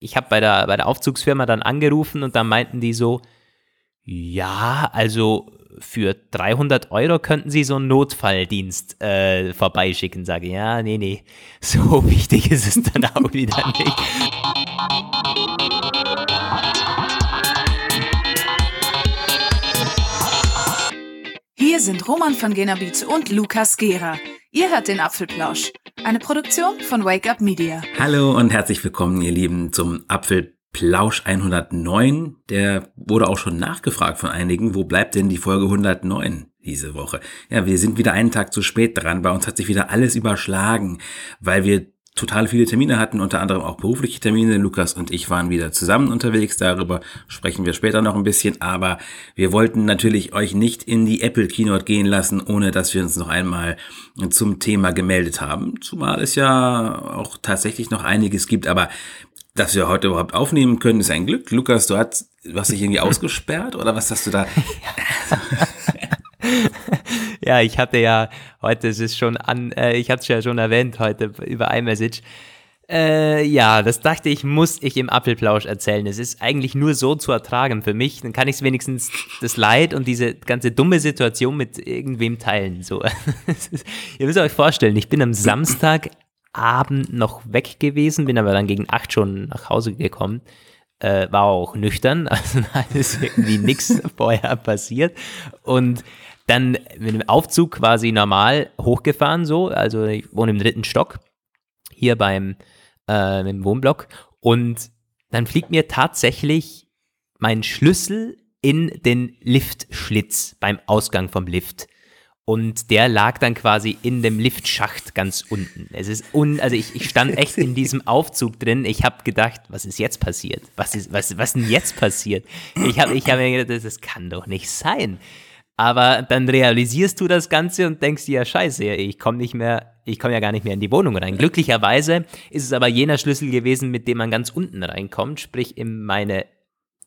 ich habe bei der, bei der Aufzugsfirma dann angerufen und dann meinten die so, ja, also für 300 Euro könnten Sie so einen Notfalldienst äh, vorbeischicken. Sage, ja, nee, nee, so wichtig ist es dann auch wieder nicht. Hier sind Roman von Genabit und Lukas Gera. Ihr hört den Apfelplausch, eine Produktion von Wake Up Media. Hallo und herzlich willkommen, ihr Lieben, zum Apfelplausch 109. Der wurde auch schon nachgefragt von einigen. Wo bleibt denn die Folge 109? diese Woche. Ja, wir sind wieder einen Tag zu spät dran. Bei uns hat sich wieder alles überschlagen, weil wir total viele Termine hatten, unter anderem auch berufliche Termine. Lukas und ich waren wieder zusammen unterwegs. Darüber sprechen wir später noch ein bisschen. Aber wir wollten natürlich euch nicht in die Apple Keynote gehen lassen, ohne dass wir uns noch einmal zum Thema gemeldet haben. Zumal es ja auch tatsächlich noch einiges gibt. Aber dass wir heute überhaupt aufnehmen können, ist ein Glück. Lukas, du hast, du hast dich irgendwie ausgesperrt oder was hast du da? ja, ich hatte ja heute, es ist schon an, äh, ich hatte es ja schon erwähnt heute über iMessage. Äh, ja, das dachte ich, muss ich im Apfelplausch erzählen. Es ist eigentlich nur so zu ertragen für mich. Dann kann ich wenigstens das Leid und diese ganze dumme Situation mit irgendwem teilen. So. Ihr müsst euch vorstellen, ich bin am Samstagabend noch weg gewesen, bin aber dann gegen acht schon nach Hause gekommen. Äh, war auch nüchtern, also da ist irgendwie nichts vorher passiert. Und dann mit dem Aufzug quasi normal hochgefahren, so. Also ich wohne im dritten Stock, hier beim äh, im Wohnblock. Und dann fliegt mir tatsächlich mein Schlüssel in den Liftschlitz beim Ausgang vom Lift. Und der lag dann quasi in dem Liftschacht ganz unten. Es ist un, also ich, ich stand echt in diesem Aufzug drin. Ich habe gedacht, was ist jetzt passiert? Was ist, was, was denn jetzt passiert? Ich habe ich hab mir gedacht, das kann doch nicht sein. Aber dann realisierst du das Ganze und denkst dir, ja, scheiße, ich komme nicht mehr, ich komme ja gar nicht mehr in die Wohnung rein. Glücklicherweise ist es aber jener Schlüssel gewesen, mit dem man ganz unten reinkommt, sprich in meine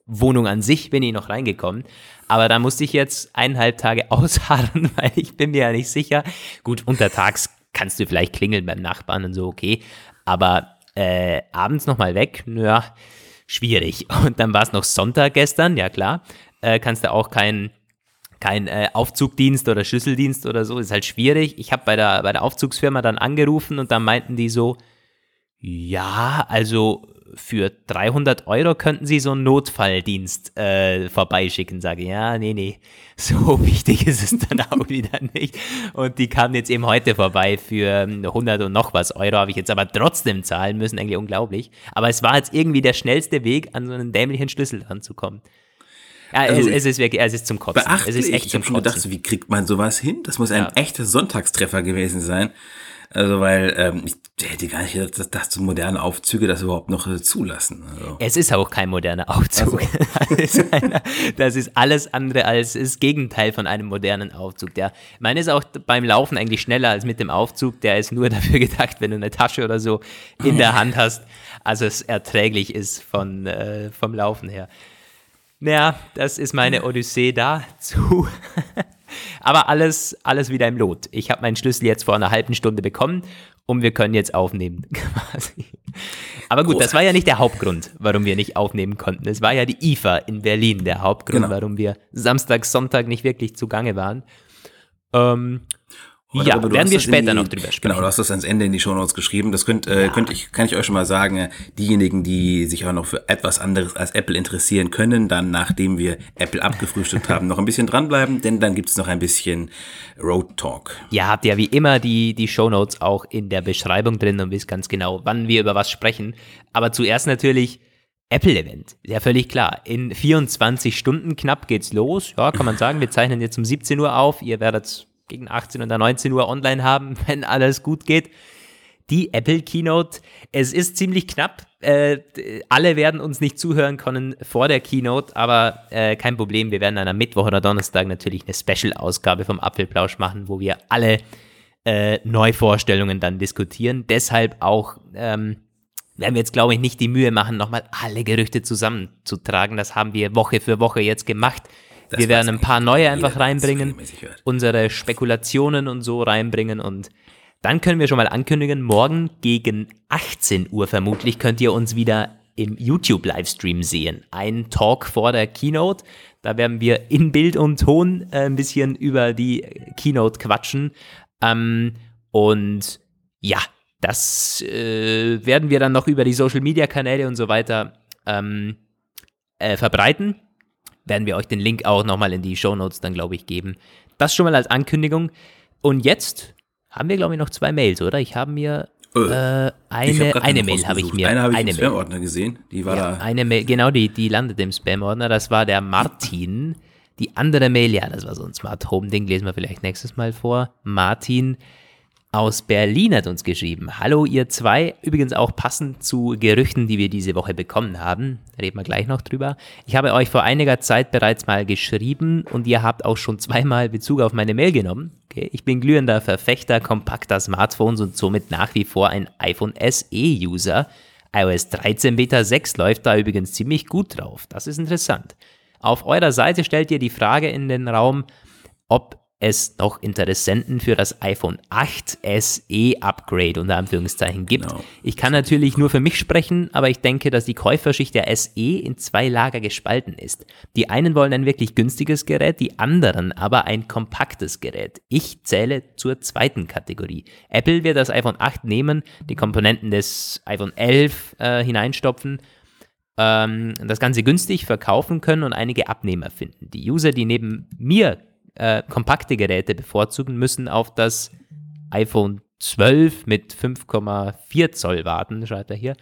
Wohnung an sich bin ich noch reingekommen. Aber da musste ich jetzt eineinhalb Tage ausharren, weil ich bin mir ja nicht sicher. Gut, untertags kannst du vielleicht klingeln beim Nachbarn und so, okay. Aber äh, abends nochmal weg, naja, schwierig. Und dann war es noch Sonntag gestern, ja klar. Äh, kannst du auch keinen kein äh, Aufzugdienst oder Schlüsseldienst oder so, ist halt schwierig. Ich habe bei der, bei der Aufzugsfirma dann angerufen und dann meinten die so, ja, also für 300 Euro könnten Sie so einen Notfalldienst äh, vorbeischicken. Sage, ja, nee, nee, so wichtig ist es dann auch wieder nicht. Und die kamen jetzt eben heute vorbei für 100 und noch was Euro, habe ich jetzt aber trotzdem zahlen müssen, eigentlich unglaublich. Aber es war jetzt irgendwie der schnellste Weg, an so einen dämlichen Schlüssel ranzukommen. Ja, also es, es, ist wirklich, es ist zum Kotzen. Es ist echt ich habe schon gedacht, wie kriegt man sowas hin? Das muss ein ja. echter Sonntagstreffer gewesen sein. Also, weil ähm, ich hätte gar nicht gedacht, dass, dass so moderne Aufzüge das überhaupt noch äh, zulassen. Also. Es ist auch kein moderner Aufzug. Also. das, ist eine, das, ist alles andere als das Gegenteil von einem modernen Aufzug. Der, meine ist auch beim Laufen eigentlich schneller als mit dem Aufzug. Der ist nur dafür gedacht, wenn du eine Tasche oder so in der Hand hast, also es erträglich ist von, äh, vom Laufen her. Naja, das ist meine Odyssee dazu. Aber alles, alles wieder im Lot. Ich habe meinen Schlüssel jetzt vor einer halben Stunde bekommen und wir können jetzt aufnehmen. Quasi. Aber gut, das war ja nicht der Hauptgrund, warum wir nicht aufnehmen konnten. Es war ja die IFA in Berlin der Hauptgrund, genau. warum wir Samstag, Sonntag nicht wirklich zugange waren. Ähm, oder, ja, werden wir später die, noch drüber sprechen. Genau, du hast das ans Ende in die Shownotes geschrieben. Das könnt, äh, ja. könnt ich, kann ich euch schon mal sagen. Äh, diejenigen, die sich auch noch für etwas anderes als Apple interessieren, können dann, nachdem wir Apple abgefrühstückt haben, noch ein bisschen dranbleiben, denn dann gibt's noch ein bisschen Road Talk. Ja, habt ihr wie immer die, die Shownotes auch in der Beschreibung drin und wisst ganz genau, wann wir über was sprechen. Aber zuerst natürlich Apple-Event. Ja, völlig klar. In 24 Stunden knapp geht's los. Ja, kann man sagen. Wir zeichnen jetzt um 17 Uhr auf. Ihr werdet gegen 18 oder 19 Uhr online haben, wenn alles gut geht. Die Apple Keynote. Es ist ziemlich knapp. Äh, alle werden uns nicht zuhören können vor der Keynote, aber äh, kein Problem. Wir werden dann am Mittwoch oder Donnerstag natürlich eine Special-Ausgabe vom Apfelplausch machen, wo wir alle äh, Neuvorstellungen dann diskutieren. Deshalb auch ähm, werden wir jetzt, glaube ich, nicht die Mühe machen, nochmal alle Gerüchte zusammenzutragen. Das haben wir Woche für Woche jetzt gemacht. Wir werden ein paar neue einfach reinbringen, unsere Spekulationen und so reinbringen und dann können wir schon mal ankündigen, morgen gegen 18 Uhr vermutlich könnt ihr uns wieder im YouTube-Livestream sehen. Ein Talk vor der Keynote. Da werden wir in Bild und Ton äh, ein bisschen über die Keynote quatschen. Ähm, und ja, das äh, werden wir dann noch über die Social-Media-Kanäle und so weiter ähm, äh, verbreiten. Werden wir euch den Link auch nochmal in die Show Notes dann, glaube ich, geben. Das schon mal als Ankündigung. Und jetzt haben wir, glaube ich, noch zwei Mails, oder? Ich habe mir äh, äh eine, eine Mail habe ich mir. Eine habe ich eine im Spam-Ordner gesehen. Die war ja, da. Eine Mail, genau, die, die landet im Spam-Ordner. Das war der Martin. Die andere Mail, ja, das war so ein Smart Home-Ding, lesen wir vielleicht nächstes Mal vor. Martin aus Berlin hat uns geschrieben. Hallo ihr zwei, übrigens auch passend zu Gerüchten, die wir diese Woche bekommen haben. Reden wir gleich noch drüber. Ich habe euch vor einiger Zeit bereits mal geschrieben und ihr habt auch schon zweimal Bezug auf meine Mail genommen. Okay. Ich bin glühender Verfechter kompakter Smartphones und somit nach wie vor ein iPhone SE-User. iOS 13 Beta 6 läuft da übrigens ziemlich gut drauf. Das ist interessant. Auf eurer Seite stellt ihr die Frage in den Raum, ob es noch Interessenten für das iPhone 8 SE Upgrade unter Anführungszeichen gibt. Genau. Ich kann natürlich nur für mich sprechen, aber ich denke, dass die Käuferschicht der SE in zwei Lager gespalten ist. Die einen wollen ein wirklich günstiges Gerät, die anderen aber ein kompaktes Gerät. Ich zähle zur zweiten Kategorie. Apple wird das iPhone 8 nehmen, die Komponenten des iPhone 11 äh, hineinstopfen ähm, das Ganze günstig verkaufen können und einige Abnehmer finden. Die User, die neben mir äh, kompakte Geräte bevorzugen, müssen auf das iPhone 12 mit 5,4 Zoll warten, schreibt er hier.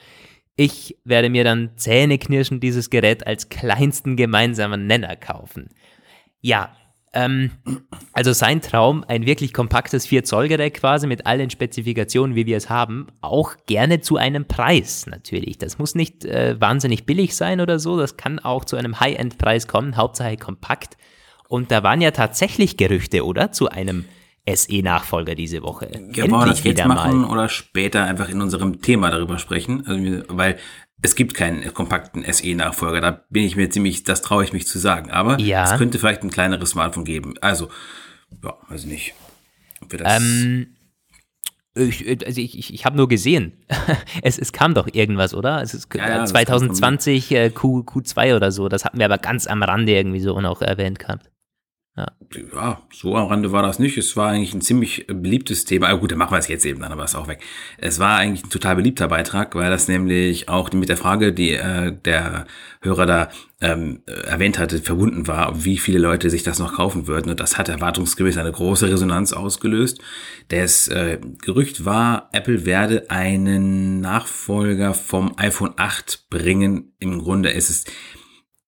Ich werde mir dann zähneknirschend dieses Gerät als kleinsten gemeinsamen Nenner kaufen. Ja, ähm, also sein Traum, ein wirklich kompaktes 4-Zoll-Gerät quasi mit allen Spezifikationen, wie wir es haben, auch gerne zu einem Preis natürlich. Das muss nicht äh, wahnsinnig billig sein oder so, das kann auch zu einem High-End-Preis kommen, Hauptsache kompakt. Und da waren ja tatsächlich Gerüchte, oder? Zu einem SE-Nachfolger diese Woche. Ja, wollen wir das jetzt machen mal. oder später einfach in unserem Thema darüber sprechen? Also, weil es gibt keinen kompakten SE-Nachfolger. Da bin ich mir ziemlich, das traue ich mich zu sagen. Aber ja. es könnte vielleicht ein kleineres Smartphone geben. Also, ja, weiß nicht. Ob wir das ähm, ich, also ich, ich, ich habe nur gesehen. es, es kam doch irgendwas, oder? Es ist ja, ja, 2020 äh, Q, Q2 oder so. Das hatten wir aber ganz am Rande irgendwie so noch erwähnt gehabt. Ja. ja, so am Rande war das nicht. Es war eigentlich ein ziemlich beliebtes Thema. Aber gut, dann machen wir es jetzt eben, dann aber ist auch weg. Es war eigentlich ein total beliebter Beitrag, weil das nämlich auch mit der Frage, die äh, der Hörer da ähm, erwähnt hatte, verbunden war, wie viele Leute sich das noch kaufen würden. Und das hat erwartungsgemäß eine große Resonanz ausgelöst. Das äh, Gerücht war, Apple werde einen Nachfolger vom iPhone 8 bringen. Im Grunde ist es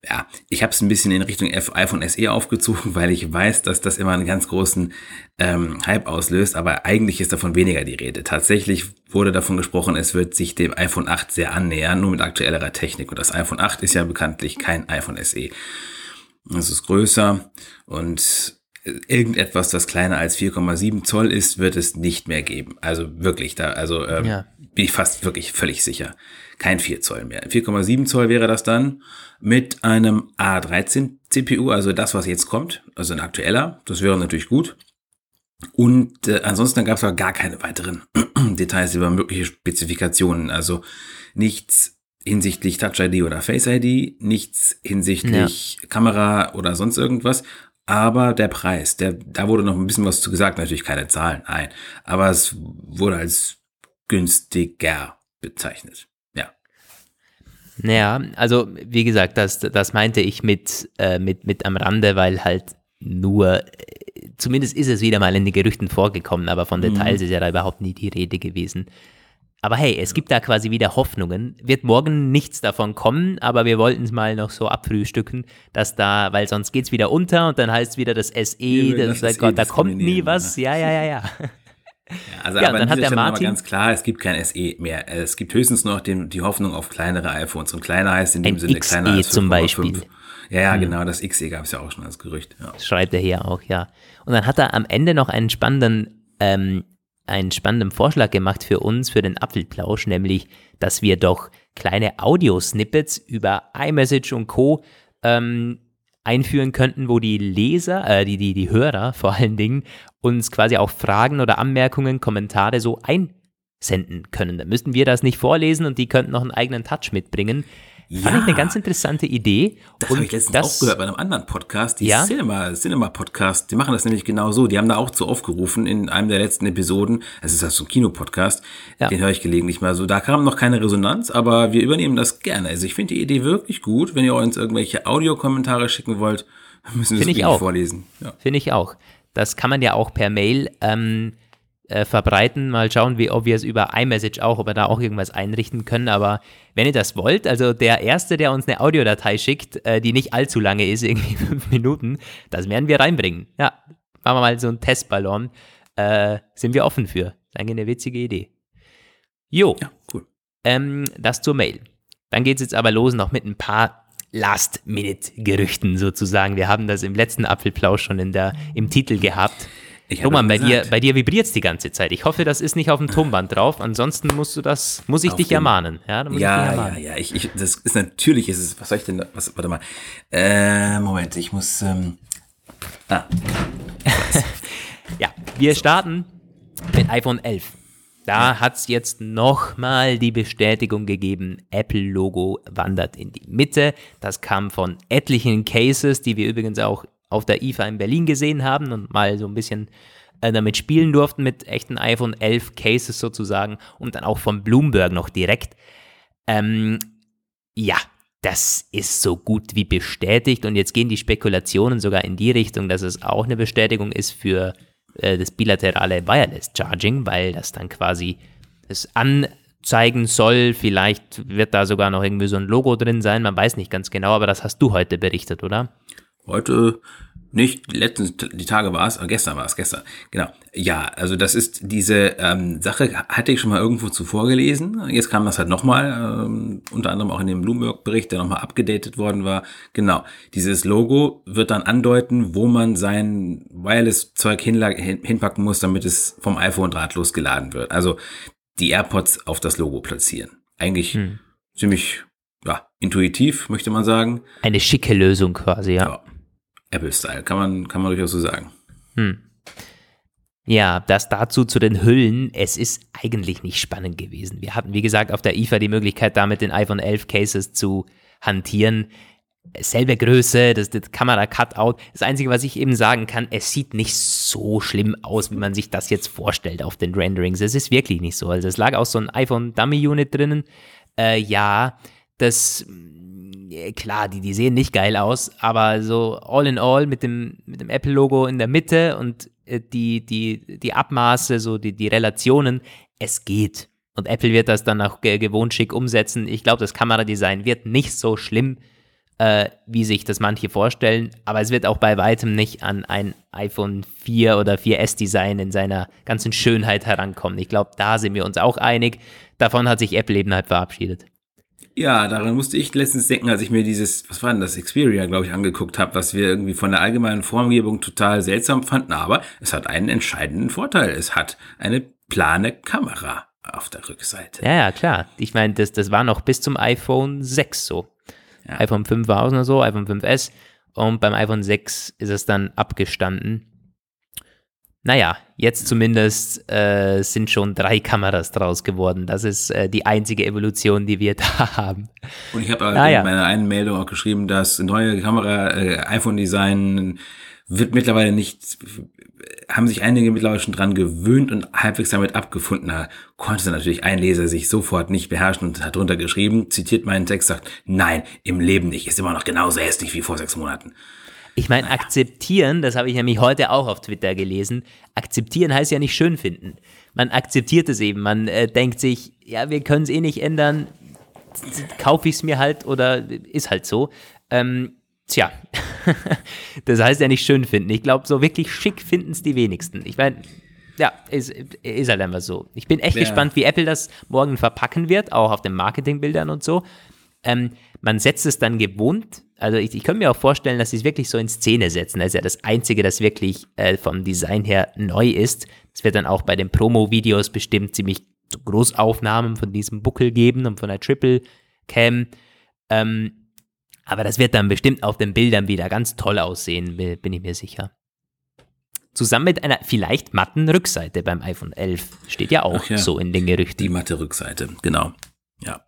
ja, ich habe es ein bisschen in Richtung iPhone SE aufgezogen, weil ich weiß, dass das immer einen ganz großen ähm, Hype auslöst, aber eigentlich ist davon weniger die Rede. Tatsächlich wurde davon gesprochen, es wird sich dem iPhone 8 sehr annähern, nur mit aktuellerer Technik. Und das iPhone 8 ist ja bekanntlich kein iPhone SE. Es ist größer und irgendetwas, das kleiner als 4,7 Zoll ist, wird es nicht mehr geben. Also wirklich, da, also ähm, ja. bin ich fast wirklich völlig sicher. Kein 4 Zoll mehr. 4,7 Zoll wäre das dann mit einem A13 CPU, also das, was jetzt kommt, also ein aktueller. Das wäre natürlich gut. Und äh, ansonsten gab es aber gar keine weiteren Details über mögliche Spezifikationen. Also nichts hinsichtlich Touch ID oder Face ID, nichts hinsichtlich ja. Kamera oder sonst irgendwas. Aber der Preis, der, da wurde noch ein bisschen was zu gesagt, natürlich keine Zahlen, nein. Aber es wurde als günstiger bezeichnet. Naja, also wie gesagt, das, das meinte ich mit, äh, mit, mit am Rande, weil halt nur, äh, zumindest ist es wieder mal in den Gerüchten vorgekommen, aber von Details mhm. ist ja da überhaupt nie die Rede gewesen. Aber hey, es gibt da quasi wieder Hoffnungen. Wird morgen nichts davon kommen, aber wir wollten es mal noch so abfrühstücken, dass da, weil sonst geht es wieder unter und dann heißt es wieder das SE, das, das Gott, da kommt nie was. Ja, ja, ja, ja. Ja, also ja, aber dann hat der Martin ganz klar, es gibt kein SE mehr. Es gibt höchstens noch den, die Hoffnung auf kleinere iPhones. Und kleiner heißt in dem Ein Sinne XE kleiner als 5, zum Beispiel. Ja, ja, hm. genau, das XE gab es ja auch schon als Gerücht. Ja. Schreibt er hier auch, ja. Und dann hat er am Ende noch einen spannenden, ähm, einen spannenden Vorschlag gemacht für uns, für den Apfelplausch, nämlich, dass wir doch kleine Audio-Snippets über iMessage und Co. Ähm, einführen könnten, wo die Leser, äh, die, die, die Hörer vor allen Dingen, uns quasi auch Fragen oder Anmerkungen, Kommentare so senden können. Dann müssten wir das nicht vorlesen und die könnten noch einen eigenen Touch mitbringen. Ja, Fand ich eine ganz interessante Idee. Das habe ich letztens das, auch gehört bei einem anderen Podcast, die ja? Cinema, Cinema Podcast. Die machen das nämlich genau so. Die haben da auch zu aufgerufen in einem der letzten Episoden. Es ist halt so ein Kinopodcast. Ja. Den höre ich gelegentlich mal so. Da kam noch keine Resonanz, aber wir übernehmen das gerne. Also ich finde die Idee wirklich gut. Wenn ihr uns irgendwelche Audiokommentare schicken wollt, müssen wir es vorlesen. Ja. Finde ich auch. Das kann man ja auch per Mail ähm, äh, verbreiten. Mal schauen, wie, ob wir es über iMessage auch, ob wir da auch irgendwas einrichten können. Aber wenn ihr das wollt, also der Erste, der uns eine Audiodatei schickt, äh, die nicht allzu lange ist, irgendwie fünf Minuten, das werden wir reinbringen. Ja, machen wir mal so einen Testballon. Äh, sind wir offen für. Eigentlich eine witzige Idee. Jo. Ja, cool. Ähm, das zur Mail. Dann geht es jetzt aber los noch mit ein paar Last-Minute-Gerüchten sozusagen. Wir haben das im letzten Apfelplausch schon in der, im Titel gehabt. Roman, bei dir, bei dir vibriert es die ganze Zeit. Ich hoffe, das ist nicht auf dem Tonband drauf. Ansonsten musst du das, muss ich auf dich ermahnen. Ja, ja, ermahnen. ja, ja. Ich, ich, das ist natürlich, ist es, was soll ich denn, was, warte mal. Äh, Moment, ich muss, ähm, ah. ja, wir so. starten mit iPhone 11. Da hat es jetzt nochmal die Bestätigung gegeben, Apple-Logo wandert in die Mitte. Das kam von etlichen Cases, die wir übrigens auch auf der IFA in Berlin gesehen haben und mal so ein bisschen äh, damit spielen durften mit echten iPhone 11 Cases sozusagen und dann auch von Bloomberg noch direkt. Ähm, ja, das ist so gut wie bestätigt und jetzt gehen die Spekulationen sogar in die Richtung, dass es auch eine Bestätigung ist für äh, das bilaterale Wireless Charging, weil das dann quasi das anzeigen soll. Vielleicht wird da sogar noch irgendwie so ein Logo drin sein, man weiß nicht ganz genau, aber das hast du heute berichtet, oder? Heute nicht, letztens, die Tage war es, gestern war es, gestern, genau. Ja, also das ist diese ähm, Sache, hatte ich schon mal irgendwo zuvor gelesen. Jetzt kam das halt nochmal, ähm, unter anderem auch in dem Bloomberg-Bericht, der nochmal abgedatet worden war. Genau, dieses Logo wird dann andeuten, wo man sein Wireless-Zeug hinpacken muss, damit es vom iPhone drahtlos geladen wird. Also die AirPods auf das Logo platzieren. Eigentlich hm. ziemlich ja, intuitiv, möchte man sagen. Eine schicke Lösung quasi, ja. ja. Apple-Style, kann man, kann man durchaus so sagen. Hm. Ja, das dazu zu den Hüllen. Es ist eigentlich nicht spannend gewesen. Wir hatten, wie gesagt, auf der IFA die Möglichkeit, da mit den iPhone 11 Cases zu hantieren. Selbe Größe, das, das Kamera-Cutout. Das Einzige, was ich eben sagen kann, es sieht nicht so schlimm aus, wie man sich das jetzt vorstellt auf den Renderings. Es ist wirklich nicht so. Also es lag auch so ein iPhone Dummy Unit drinnen. Äh, ja, das klar, die, die sehen nicht geil aus, aber so all in all mit dem, mit dem Apple-Logo in der Mitte und äh, die, die, die Abmaße, so die, die Relationen, es geht. Und Apple wird das dann auch gewohnt schick umsetzen. Ich glaube, das Kameradesign wird nicht so schlimm, äh, wie sich das manche vorstellen, aber es wird auch bei weitem nicht an ein iPhone 4 oder 4S Design in seiner ganzen Schönheit herankommen. Ich glaube, da sind wir uns auch einig. Davon hat sich Apple eben halt verabschiedet. Ja, daran musste ich letztens denken, als ich mir dieses, was war denn das, Xperia, glaube ich, angeguckt habe, was wir irgendwie von der allgemeinen Formgebung total seltsam fanden, aber es hat einen entscheidenden Vorteil. Es hat eine plane Kamera auf der Rückseite. Ja, ja, klar. Ich meine, das, das war noch bis zum iPhone 6 so. Ja. iPhone 5 war auch noch so, iPhone 5S und beim iPhone 6 ist es dann abgestanden. Naja, jetzt zumindest äh, sind schon drei Kameras draus geworden. Das ist äh, die einzige Evolution, die wir da haben. Und ich habe ah, in meiner einen Meldung auch geschrieben, dass neue Kamera, äh, iPhone-Design wird mittlerweile nicht, haben sich einige mittlerweile schon dran gewöhnt und halbwegs damit abgefunden. Da konnte natürlich ein Leser sich sofort nicht beherrschen und hat drunter geschrieben, zitiert meinen Text, sagt, nein, im Leben nicht, ist immer noch genauso hässlich wie vor sechs Monaten. Ich meine, akzeptieren, das habe ich nämlich heute auch auf Twitter gelesen, akzeptieren heißt ja nicht schön finden. Man akzeptiert es eben, man äh, denkt sich, ja, wir können es eh nicht ändern, kaufe ich es mir halt oder ist halt so. Ähm, tja, das heißt ja nicht schön finden. Ich glaube, so wirklich schick finden es die wenigsten. Ich meine, ja, ist, ist halt einfach so. Ich bin echt ja. gespannt, wie Apple das morgen verpacken wird, auch auf den Marketingbildern und so. Ähm, man setzt es dann gewohnt also ich, ich könnte mir auch vorstellen, dass sie es wirklich so in Szene setzen. Das ist ja das Einzige, das wirklich äh, vom Design her neu ist. Es wird dann auch bei den Promo-Videos bestimmt ziemlich Großaufnahmen von diesem Buckel geben und von der Triple Cam. Ähm, aber das wird dann bestimmt auf den Bildern wieder ganz toll aussehen, bin ich mir sicher. zusammen mit einer vielleicht matten Rückseite beim iPhone 11. Steht ja auch ja, so in den Gerüchten. Die matte Rückseite, genau. Ja.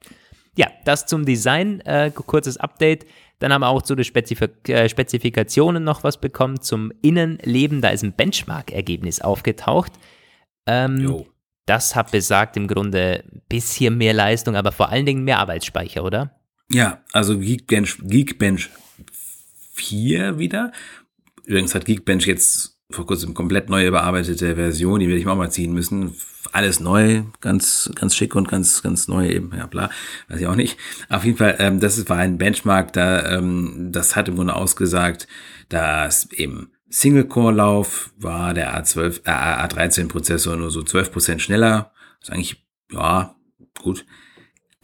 Ja, das zum Design, äh, kurzes Update. Dann haben wir auch zu den Spezifik äh, Spezifikationen noch was bekommen. Zum Innenleben, da ist ein Benchmark-Ergebnis aufgetaucht. Ähm, das hat besagt im Grunde ein bisschen mehr Leistung, aber vor allen Dingen mehr Arbeitsspeicher, oder? Ja, also Geekbench, Geekbench 4 wieder. Übrigens hat Geekbench jetzt vor kurzem komplett neu überarbeitete Version, die werde ich mir auch mal ziehen müssen. Alles neu, ganz, ganz schick und ganz, ganz neu eben, ja bla, weiß ich auch nicht. Auf jeden Fall, ähm, das war ein Benchmark, da, ähm, das hat im Grunde ausgesagt, dass eben Single-Core-Lauf war der A12, äh, A13-Prozessor nur so 12% schneller. Das ist eigentlich, ja, gut.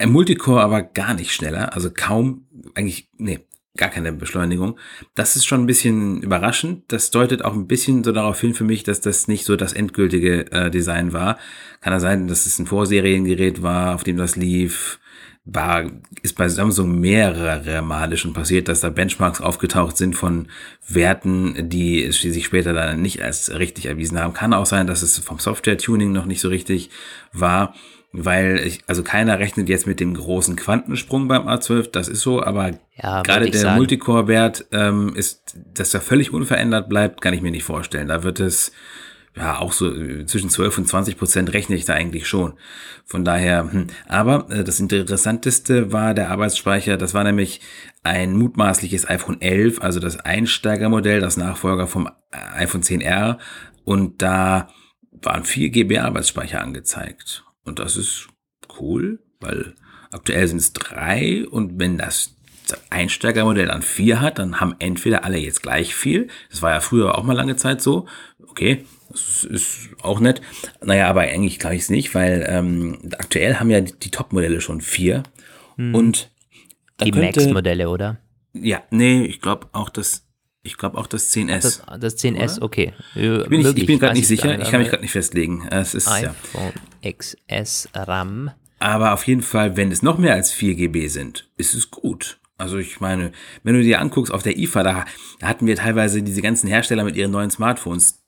Multicore aber gar nicht schneller, also kaum, eigentlich, nee, gar keine Beschleunigung. Das ist schon ein bisschen überraschend. Das deutet auch ein bisschen so darauf hin für mich, dass das nicht so das endgültige äh, Design war. Kann ja sein, dass es ein Vorseriengerät war, auf dem das lief. War, ist bei Samsung mehrere Male schon passiert, dass da Benchmarks aufgetaucht sind von Werten, die sich später dann nicht als richtig erwiesen haben. Kann auch sein, dass es vom Software-Tuning noch nicht so richtig war weil ich, also keiner rechnet jetzt mit dem großen Quantensprung beim A12, das ist so, aber ja, gerade der Multicore-Wert ähm, ist, dass er völlig unverändert bleibt, kann ich mir nicht vorstellen. Da wird es ja auch so äh, zwischen 12 und 20 Prozent rechne ich da eigentlich schon. Von daher, hm. aber äh, das Interessanteste war der Arbeitsspeicher, das war nämlich ein mutmaßliches iPhone 11, also das Einsteigermodell, das Nachfolger vom iPhone 10R und da waren 4 GB Arbeitsspeicher angezeigt. Und das ist cool, weil aktuell sind es drei und wenn das Einsteigermodell dann vier hat, dann haben entweder alle jetzt gleich viel. Das war ja früher auch mal lange Zeit so. Okay, das ist auch nett. Naja, aber eigentlich glaube ich es nicht, weil ähm, aktuell haben ja die, die Top-Modelle schon vier. Hm. Und die Max-Modelle, oder? Ja, nee, ich glaube auch das ich glaube auch das 10S. Das, das 10S, oder? okay. Ich bin, ich, ich bin gerade nicht sicher, ich kann mich gerade nicht festlegen. Es ist, iPhone ja. XS RAM. Aber auf jeden Fall, wenn es noch mehr als 4 GB sind, ist es gut. Also ich meine, wenn du dir anguckst auf der IFA, da, da hatten wir teilweise diese ganzen Hersteller mit ihren neuen Smartphones,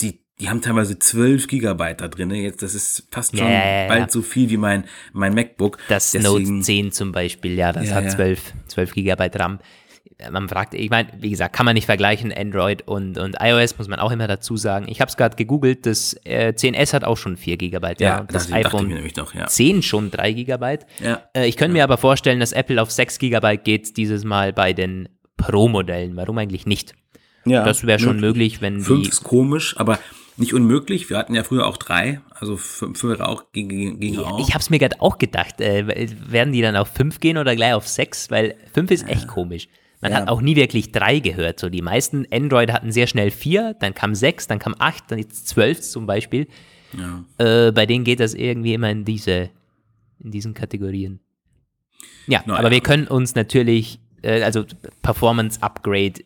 die, die haben teilweise 12 Gigabyte da drin. Jetzt, das ist fast schon ja, ja, bald so viel wie mein, mein MacBook. Das Deswegen, Note 10 zum Beispiel, ja, das hat 12, 12 Gigabyte RAM man fragt, ich meine, wie gesagt, kann man nicht vergleichen, Android und, und iOS, muss man auch immer dazu sagen. Ich habe es gerade gegoogelt, das äh, 10S hat auch schon 4 GB, ja, ja das, das iPhone noch, ja. 10 schon 3 GB. Ja. Äh, ich könnte mir aber vorstellen, dass Apple auf 6 GB geht dieses Mal bei den Pro-Modellen. Warum eigentlich nicht? Ja, das wäre schon möglich, wenn 5 die... ist komisch, aber nicht unmöglich. Wir hatten ja früher auch drei, also fünf wäre auch gegen, gegen auch. Ich habe es mir gerade auch gedacht. Äh, werden die dann auf fünf gehen oder gleich auf sechs? Weil fünf ist echt komisch. Man ja. hat auch nie wirklich drei gehört. So die meisten Android hatten sehr schnell vier, dann kam sechs, dann kam acht, dann jetzt zwölf zum Beispiel. Ja. Äh, bei denen geht das irgendwie immer in diese, in diesen Kategorien. Ja, no, aber ja. wir können uns natürlich, äh, also Performance Upgrade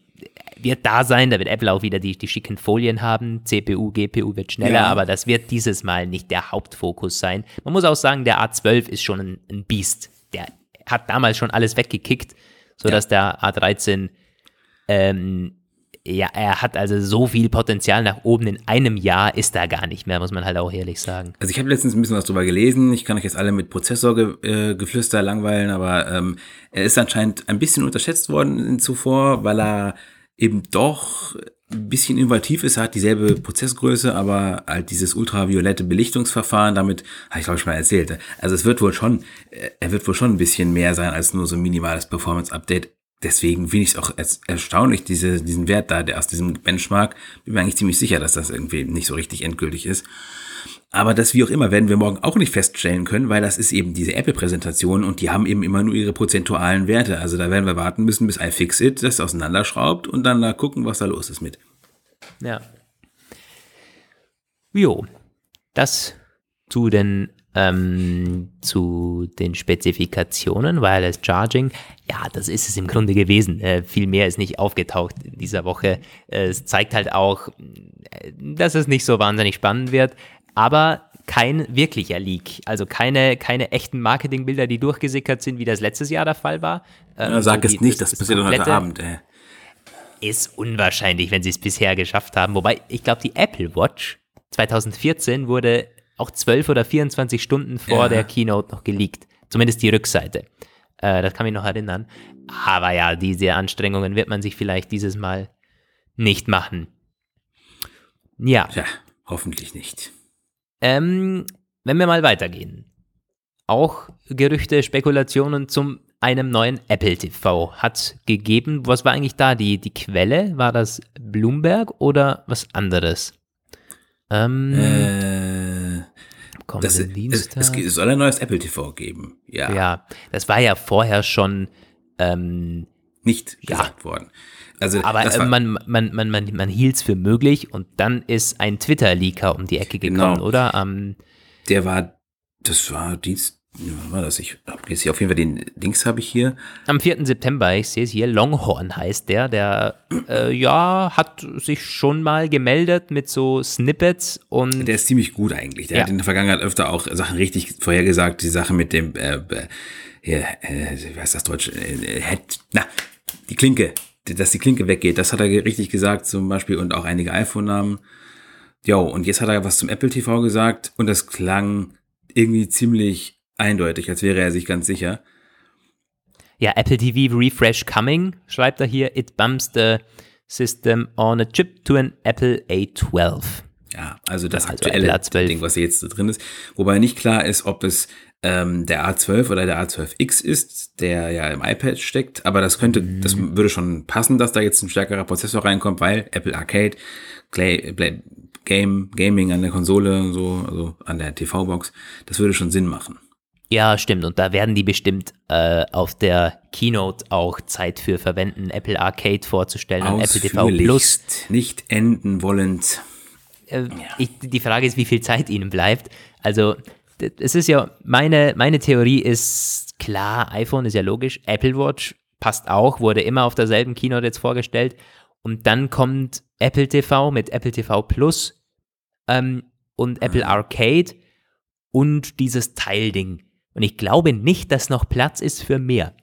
wird da sein, da wird Apple auch wieder die, die schicken Folien haben, CPU, GPU wird schneller, ja. aber das wird dieses Mal nicht der Hauptfokus sein. Man muss auch sagen, der A12 ist schon ein, ein Biest. Der hat damals schon alles weggekickt sodass ja. der A13 ähm, ja, er hat also so viel Potenzial nach oben in einem Jahr ist da gar nicht mehr, muss man halt auch ehrlich sagen. Also ich habe letztens ein bisschen was drüber gelesen. Ich kann euch jetzt alle mit Prozessorgeflüster äh, langweilen, aber ähm, er ist anscheinend ein bisschen unterschätzt worden zuvor, weil er eben doch ein bisschen innovativ ist, er hat dieselbe Prozessgröße, aber halt dieses ultraviolette Belichtungsverfahren, damit habe ich glaube ich mal erzählt. Also es wird wohl schon, äh, er wird wohl schon ein bisschen mehr sein als nur so ein minimales Performance-Update. Deswegen finde ich es auch erstaunlich, diese, diesen Wert da, der aus diesem Benchmark. Bin mir eigentlich ziemlich sicher, dass das irgendwie nicht so richtig endgültig ist. Aber das wie auch immer werden wir morgen auch nicht feststellen können, weil das ist eben diese Apple-Präsentation und die haben eben immer nur ihre prozentualen Werte. Also da werden wir warten müssen, bis iFixit das auseinanderschraubt und dann da gucken, was da los ist mit. Ja. Jo, das zu den ähm, zu den Spezifikationen, Wireless Charging. Ja, das ist es im Grunde gewesen. Äh, viel mehr ist nicht aufgetaucht in dieser Woche. Äh, es zeigt halt auch, äh, dass es nicht so wahnsinnig spannend wird aber kein wirklicher Leak. Also keine, keine echten Marketingbilder, die durchgesickert sind, wie das letztes Jahr der Fall war. Ähm, ja, sag so es nicht, das, das passiert heute Abend. Ey. ist unwahrscheinlich, wenn sie es bisher geschafft haben. Wobei, ich glaube, die Apple Watch 2014 wurde auch 12 oder 24 Stunden vor Ja. der Keynote noch geleakt. Zumindest die Rückseite. Äh, das kann mich noch erinnern. Aber ja, diese Anstrengungen wird man sich vielleicht dieses Mal nicht machen. Ja, Tja, hoffentlich nicht. Ähm, wenn wir mal weitergehen. Auch Gerüchte, Spekulationen zum einem neuen Apple TV hat gegeben. Was war eigentlich da die, die Quelle? War das Bloomberg oder was anderes? Ähm, Äh, das, es, Dienstag. es, es soll ein neues Apple TV geben. Ja, ja, das war ja vorher schon, ähm, nicht Ja. gesagt worden. Also, aber äh, man, man, man, man, man hielt es für möglich und dann ist ein Twitter-Leaker um die Ecke gekommen, Genau. oder? Am der war, das war Dienst, wann war das? Ich hab jetzt hier auf jeden Fall den Dings habe ich hier. Am 4. September, ich sehe es hier, Longhorn heißt der, der äh, ja, hat sich schon mal gemeldet mit so Snippets und Der ist ziemlich gut eigentlich. Der Ja. hat in der Vergangenheit öfter auch Sachen richtig vorhergesagt. Die Sache mit dem, äh, äh, hier, äh, wie heißt das Deutsch? Äh, äh, na, die Klinke, dass die Klinke weggeht. Das hat er richtig gesagt zum Beispiel und auch einige iPhone-Namen. Jo, und jetzt hat er was zum Apple TV gesagt und das klang irgendwie ziemlich eindeutig, als wäre er sich ganz sicher. ja, Apple TV Refresh Coming, schreibt er hier, it bumps the system on a chip to an Apple A12. Ja, also das Also aktuelle Apple A12. Ding, was jetzt da drin ist. Wobei nicht klar ist, ob es ähm, der A12 oder der A12X ist, der ja im iPad steckt. Aber das könnte, das Mhm. würde schon passen, dass da jetzt ein stärkerer Prozessor reinkommt, weil Apple Arcade, Play, Play, Game, Gaming an der Konsole, und so, also an der TV-Box, das würde schon Sinn machen. Ja, stimmt. Und da werden die bestimmt äh, auf der Keynote auch Zeit für verwenden, Apple Arcade vorzustellen und Apple TV Plus. Nicht enden wollend. Äh, ich, die Frage ist, wie viel Zeit ihnen bleibt. Also, es ist ja, meine, meine Theorie ist klar, iPhone ist ja logisch, Apple Watch passt auch, wurde immer auf derselben Keynote jetzt vorgestellt. Und dann kommt Apple TV mit Apple TV Plus ähm, und Apple Arcade und dieses Teilding. Und ich glaube nicht, dass noch Platz ist für mehr.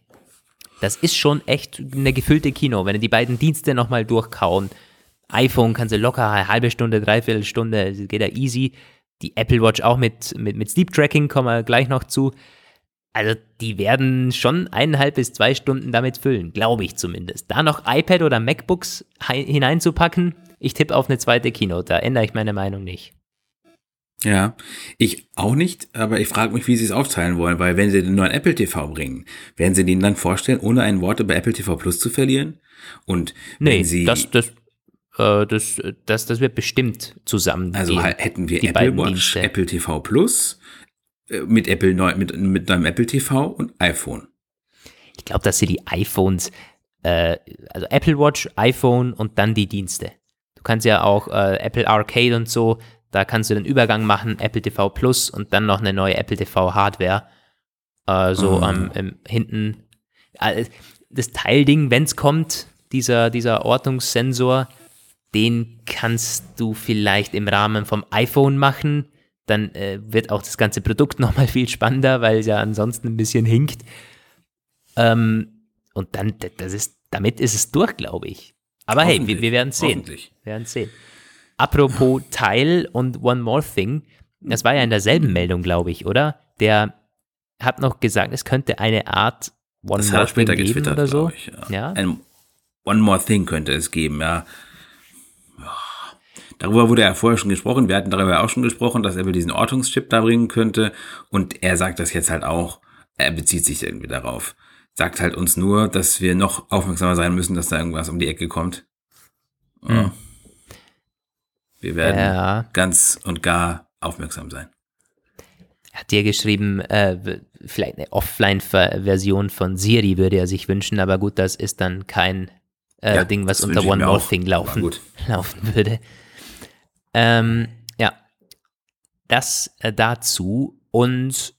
Das ist schon echt eine gefüllte Kino, wenn du die beiden Dienste nochmal durchkauen. iPhone kannst du locker eine halbe Stunde, dreiviertel Stunde, geht ja easy. Die Apple Watch auch mit, mit, mit Sleep Tracking, kommen wir gleich noch zu. Also die werden schon eineinhalb bis zwei Stunden damit füllen, glaube ich zumindest. Da noch iPad oder MacBooks hineinzupacken, ich tippe auf eine zweite Keynote, da ändere ich meine Meinung nicht. Ja, ich auch nicht, aber ich frage mich, wie sie es aufteilen wollen, weil wenn sie den neuen Apple TV bringen, werden sie den dann vorstellen, ohne ein Wort über Apple TV Plus zu verlieren? Und Nee, wenn sie, das, das, äh, das, das, das wird bestimmt zusammen. also gehen. hätten wir Apple Watch, Dienste. Apple TV Plus, äh, mit Apple neu, mit, mit neuem Apple TV und iPhone. Ich glaube, dass sie die iPhones, äh, also Apple Watch, iPhone und dann die Dienste. Du kannst ja auch äh, Apple Arcade und so, da kannst du den Übergang machen, Apple TV Plus und dann noch eine neue Apple TV Hardware. Äh, so Ah. am im, hinten. Äh, das Teilding, wenn es kommt, dieser, dieser Ortungssensor, den kannst du vielleicht im Rahmen vom iPhone machen. Dann äh, wird auch das ganze Produkt nochmal viel spannender, weil es ja ansonsten ein bisschen hinkt. Ähm, und dann, das ist, damit ist es durch, glaube ich. Aber hey, wir, wir werden sehen. Wir werden sehen. Apropos Teil und One More Thing, das war ja in derselben Meldung, glaube ich, oder? Der hat noch gesagt, es könnte eine Art One Das More Thing geben oder so. ich. Ja. Ja. Ein One More Thing könnte es geben. Ja. Darüber wurde ja vorher schon gesprochen. Wir hatten darüber auch schon gesprochen, dass Apple diesen Ortungschip da bringen könnte. Und er sagt das jetzt halt auch. Er bezieht sich irgendwie darauf. Sagt halt uns nur, dass wir noch aufmerksamer sein müssen, dass da irgendwas um die Ecke kommt. Ja. Wir werden Ja. ganz und gar aufmerksam sein. Er hat dir geschrieben, äh, vielleicht eine Offline-Version von Siri würde er sich wünschen, aber gut, das ist dann kein äh, Ja, Ding, was unter One More Thing laufen, laufen würde. Ähm, ja, das äh, dazu. Und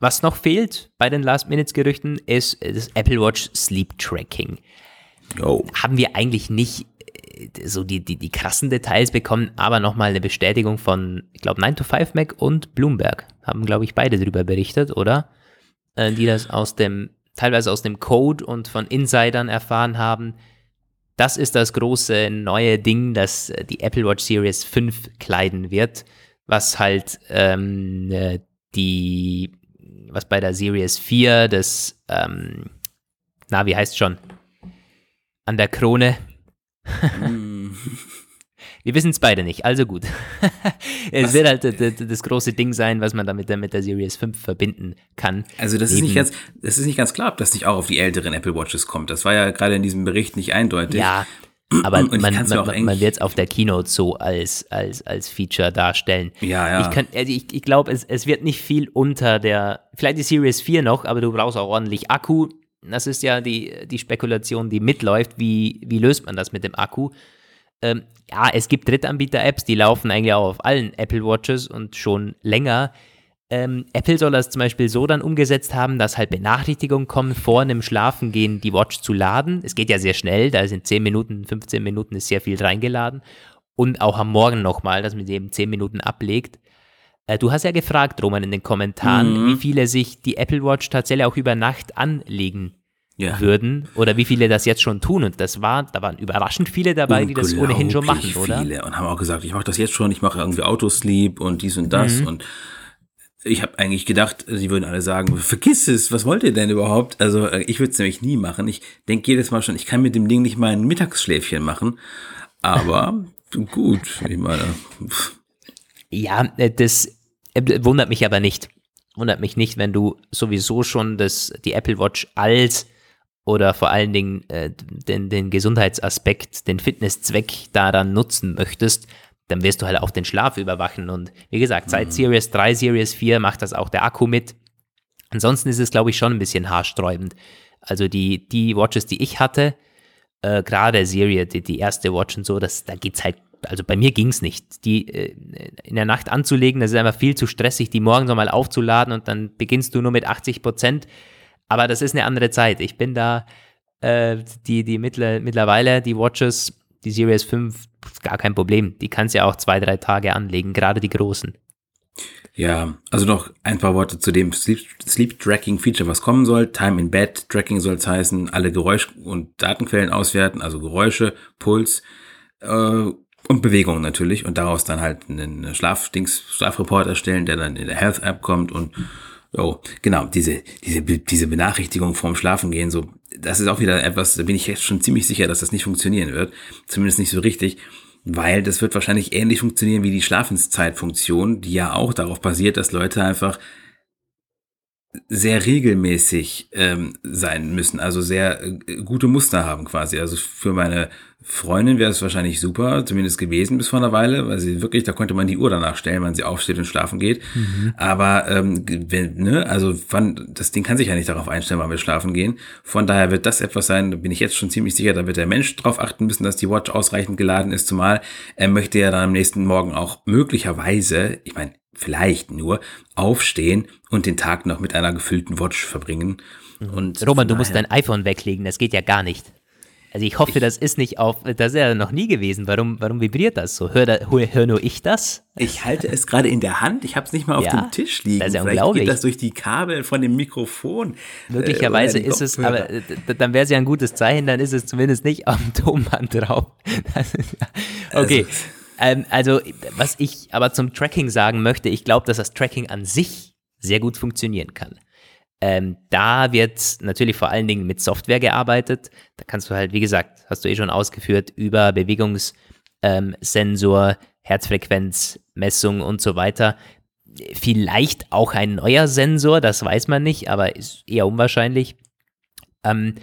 was noch fehlt bei den Last-Minutes-Gerüchten ist äh, das Apple Watch Sleep Tracking. Jo. Haben wir eigentlich nicht äh, so die, die, die krassen Details bekommen, aber nochmal eine Bestätigung von, ich glaube, 9to5Mac und Bloomberg haben, glaube ich, beide darüber berichtet, oder? Äh, die das aus dem, teilweise aus dem Code und von Insidern erfahren haben, das ist das große neue Ding, das die Apple Watch Series 5 kleiden wird, was halt ähm, äh, die, was bei der Series 4 das, ähm, na, wie heißt schon? An der Krone. Mm. Wir wissen es beide nicht, also gut. es was? wird halt das, große Ding sein, was man damit mit der Series 5 verbinden kann. Also das ist nicht ganz, das ist nicht ganz klar, ob das nicht auch auf die älteren Apple Watches kommt. Das war ja gerade in diesem Bericht nicht eindeutig. Ja, aber man, man, man wird es auf der Keynote so als, als, als Feature darstellen. Ja, ja. Ich, kann, also ich, ich glaube, es, es wird nicht viel unter der, vielleicht die Series 4 noch, aber du brauchst auch ordentlich Akku. Das ist ja die, die Spekulation, die mitläuft. Wie, wie löst man das mit dem Akku? Ähm, ja, es gibt Drittanbieter-Apps, die laufen eigentlich auch auf allen Apple Watches und schon länger. Ähm, Apple soll das zum Beispiel so dann umgesetzt haben, dass halt Benachrichtigungen kommen, vor einem Schlafengehen die Watch zu laden. Es geht ja sehr schnell, da sind 10 Minuten, 15 Minuten ist sehr viel reingeladen. Und auch am Morgen nochmal, dass man sie eben 10 Minuten ablegt. Äh, du hast ja gefragt, Roman, in den Kommentaren, mhm. wie viele sich die Apple Watch tatsächlich auch über Nacht anlegen ja. würden oder wie viele das jetzt schon tun. Und das war, da waren überraschend viele dabei, die das ohnehin schon machen, oder? Viele und haben auch gesagt, ich mache das jetzt schon, ich mache irgendwie Autosleep und dies und das. Mhm. Und ich habe eigentlich gedacht, sie würden alle sagen, vergiss es, was wollt ihr denn überhaupt? Also äh, ich würde es nämlich nie machen. Ich denke jedes Mal schon, ich kann mit dem Ding nicht mal ein Mittagsschläfchen machen. Aber gut, ich meine. Ja, äh, das äh, wundert mich aber nicht. Wundert mich nicht, wenn du sowieso schon das, die Apple Watch als oder vor allen Dingen äh, den, den Gesundheitsaspekt, den Fitnesszweck daran nutzen möchtest, dann wirst du halt auch den Schlaf überwachen. Und wie gesagt, seit mhm. Series 3, Series 4 macht das auch der Akku mit. Ansonsten ist es, glaube ich, schon ein bisschen haarsträubend. Also die, die Watches, die ich hatte, äh, gerade Serie, die, die erste Watch und so, das, da geht's halt, also bei mir ging es nicht. Die äh, in der Nacht anzulegen, das ist einfach viel zu stressig, die morgens nochmal aufzuladen und dann beginnst du nur mit 80 Prozent. Aber das ist eine andere Zeit. Ich bin da, äh, die, die mittler, mittlerweile, die Watches, die Series 5, gar kein Problem. Die kannst du ja auch zwei, drei Tage anlegen, gerade die großen. Ja, also noch ein paar Worte zu dem Sleep, Sleep Tracking Feature, was kommen soll. Time in Bed Tracking soll es heißen, alle Geräusch- und Datenquellen auswerten, also Geräusche, Puls äh, und Bewegung natürlich und daraus dann halt einen Schlafdings, Schlafreport erstellen, der dann in der Health App kommt und Oh, genau, diese, diese, diese Benachrichtigung vorm Schlafengehen, so, das ist auch wieder etwas, da bin ich jetzt schon ziemlich sicher, dass das nicht funktionieren wird. Zumindest nicht so richtig, weil das wird wahrscheinlich ähnlich funktionieren wie die Schlafenszeitfunktion, die ja auch darauf basiert, dass Leute einfach sehr regelmäßig ähm, sein müssen, also sehr äh, gute Muster haben quasi. Also für meine Freundin wäre es wahrscheinlich super, zumindest gewesen bis vor einer Weile, weil sie wirklich, da konnte man die Uhr danach stellen, wann sie aufsteht und schlafen geht. Mhm. Aber ähm, wenn, ne, also wann, das Ding kann sich ja nicht darauf einstellen, wann wir schlafen gehen. Von daher wird das etwas sein, da bin ich jetzt schon ziemlich sicher, da wird der Mensch drauf achten müssen, dass die Watch ausreichend geladen ist, zumal er möchte ja dann am nächsten Morgen auch möglicherweise, ich meine, vielleicht nur aufstehen und den Tag noch mit einer gefüllten Watch verbringen. Mhm. Und Roman, du musst dein iPhone weglegen, das geht ja gar nicht. Also ich hoffe, ich, das ist nicht auf, das ist ja noch nie gewesen. Warum, warum vibriert das so? Hör, da, hör nur ich das? Ich halte es gerade in der Hand. Ich habe es nicht mal auf ja, dem Tisch liegen. Das ist ja Vielleicht unglaublich. geht das durch die Kabel von dem Mikrofon. Möglicherweise äh, ist es, aber äh, dann wäre es ja ein gutes Zeichen. Dann ist es zumindest nicht auf dem Tonband drauf. okay. Also, also, was ich aber zum Tracking sagen möchte, ich glaube, dass das Tracking an sich sehr gut funktionieren kann. Ähm, da wird natürlich vor allen Dingen mit Software gearbeitet. Da kannst du halt, wie gesagt, hast du eh schon ausgeführt, über Bewegungssensor, ähm, Herzfrequenzmessung und so weiter. Vielleicht auch ein neuer Sensor, das weiß man nicht, aber ist eher unwahrscheinlich. Ähm,